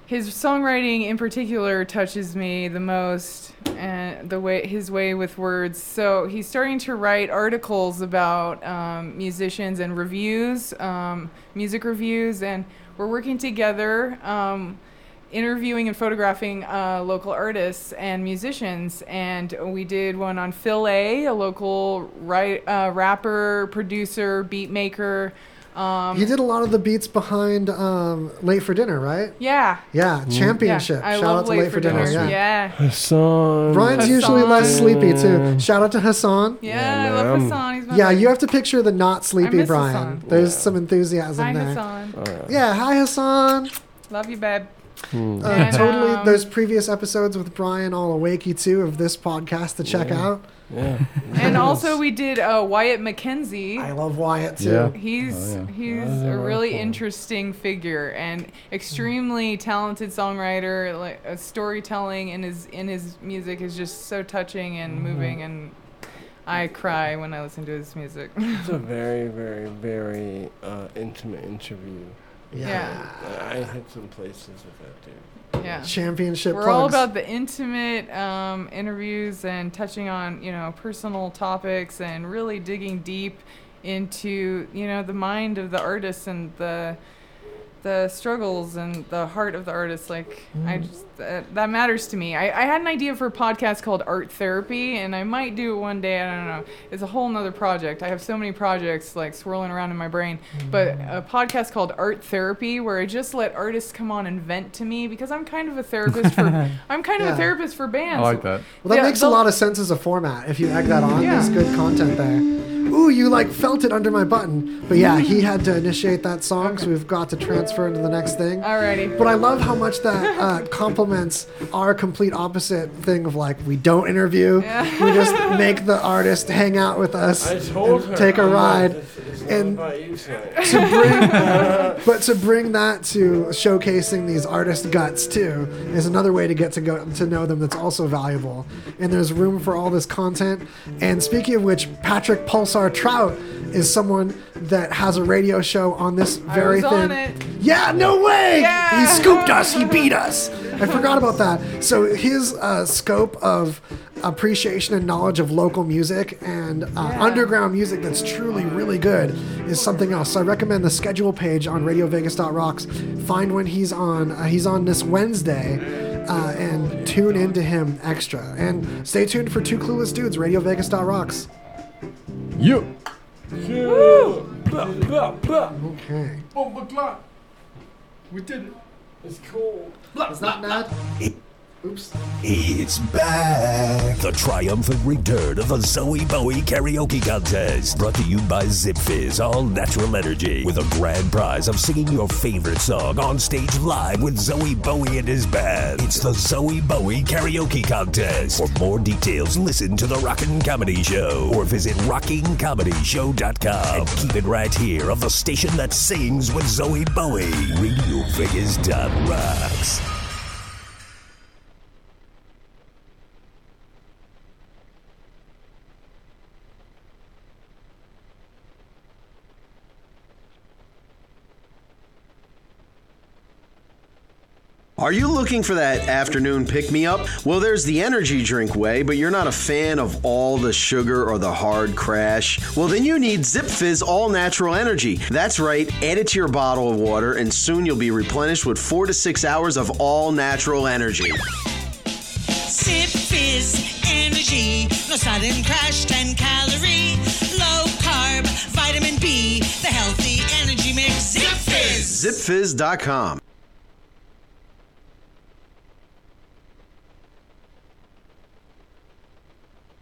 his songwriting in particular touches me the most and the way his way with words so he's starting to write articles about um, musicians and reviews um, music reviews and we're working together um, interviewing and photographing uh, local artists and musicians and we did one on phil a a local uh, rapper producer beat maker um, he did a lot of the beats behind um, Late for Dinner, right? yeah Yeah, championship. Yeah, I Shout love out to Late Late for Dinner. Yeah. yeah Hassan. Brian's usually less sleepy too. Shout out to Hassan. Yeah, I love Hassan. He's my Yeah, buddy. you have to picture the not sleepy miss Brian. Hassan. There's some enthusiasm Hi, there. Hassan. Yeah, hi Hassan. Love you, babe. Hmm. Uh, And, totally. um, There's previous episodes with Brian all awakey too of this podcast to check Yeah. out. Yeah. And also we did uh, Wyatt McKenzie. I love Wyatt too. Yeah. He's Oh, yeah. he's That is a a really rifle. interesting figure and extremely talented songwriter. Like uh, storytelling in his in his music is just so touching and Mm-hmm. moving, and I cry when I listen to his music. It's a very, very, very uh, intimate interview. Yeah. I I hit some places with that dude. Yeah. Championship We're all about the intimate um, interviews and touching on, you know, personal topics and really digging deep into, you know, the mind of the artist and the the struggles and the heart of the artist. Like, I mm. just that, that matters to me. I, I had an idea for a podcast called Art Therapy, and I might do it one day. I don't know. It's a whole nother project. I have so many projects like swirling around in my brain. But mm. a podcast called Art Therapy, where I just let artists come on and vent to me because I'm kind of a therapist for I'm kind of a therapist for bands. I like that. Well, that Yeah, makes a lot of sense as a format. If you egg that on, Yeah. there's good content there. Ooh, you like felt it under my button. But yeah, he had to initiate that song, so we've got to transfer into the next thing. Alrighty. But I love how much that uh, complements our complete opposite thing of like we don't interview, Yeah. we just make the artist hang out with us, I told and her. take a I'm like, ride, "It's- it's not and about you tonight." to bring, but to bring that to showcasing these artist guts too is another way to get to go to know them. That's also valuable, and there's room for all this content. And speaking of which, Patrick Pulsar Trout is someone that has a radio show on this very was thing. on it. Yeah, no way! Yeah. He scooped us. He beat us. I forgot about that. So his uh, scope of appreciation and knowledge of local music and uh, Yeah. underground music that's truly really good is something else. So I recommend the schedule page on RadioVegas.rocks. Find when he's on. Uh, he's on this Wednesday. Uh, and tune into him extra. And stay tuned for Two Clueless Dudes, RadioVegas.rocks. You. Okay. Oh my. We did it. It's cool. Is that Nad? Oops. It's back. The triumphant return of the Zoe Bowie Karaoke Contest. Brought to you by Zip Fizz All Natural Energy. With a grand prize of singing your favorite song on stage live with Zoe Bowie and his band. It's the Zoe Bowie Karaoke Contest. For more details, listen to The Rockin' Comedy Show or visit rockingcomedyshow.com. And keep it right here of the station that sings with Zoe Bowie. Radio Vegas Are you looking for that afternoon pick me up? Well, there's the energy drink way, but you're not a fan of all the sugar or the hard crash. Well, then you need Zip Fizz All Natural Energy. That's right, add it to your bottle of water, and soon you'll be replenished with four to six hours of all natural energy. Zip Fizz Energy. No sudden crash, 10 calorie. Low carb, vitamin B. The healthy energy mix. Zip Fizz. ZipFizz.com.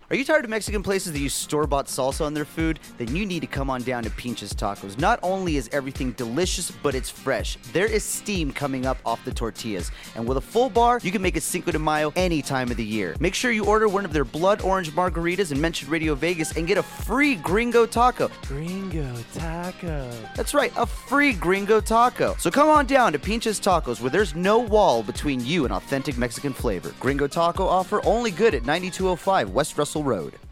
Are you tired of Mexican places that use store bought salsa on their food? Then you need to come on down to Pinches Tacos. Not only is everything delicious, but it's fresh. There is steam coming up off the tortillas. And with a full bar, you can make a Cinco de Mayo any time of the year. Make sure you order one of their blood orange margaritas and mention Radio Vegas and get a free gringo taco. Gringo taco. That's right, a free gringo taco. So come on down to Pinches Tacos where there's no wall between you and authentic Mexican flavor. Gringo taco offer only good at 9205 West Russell Road.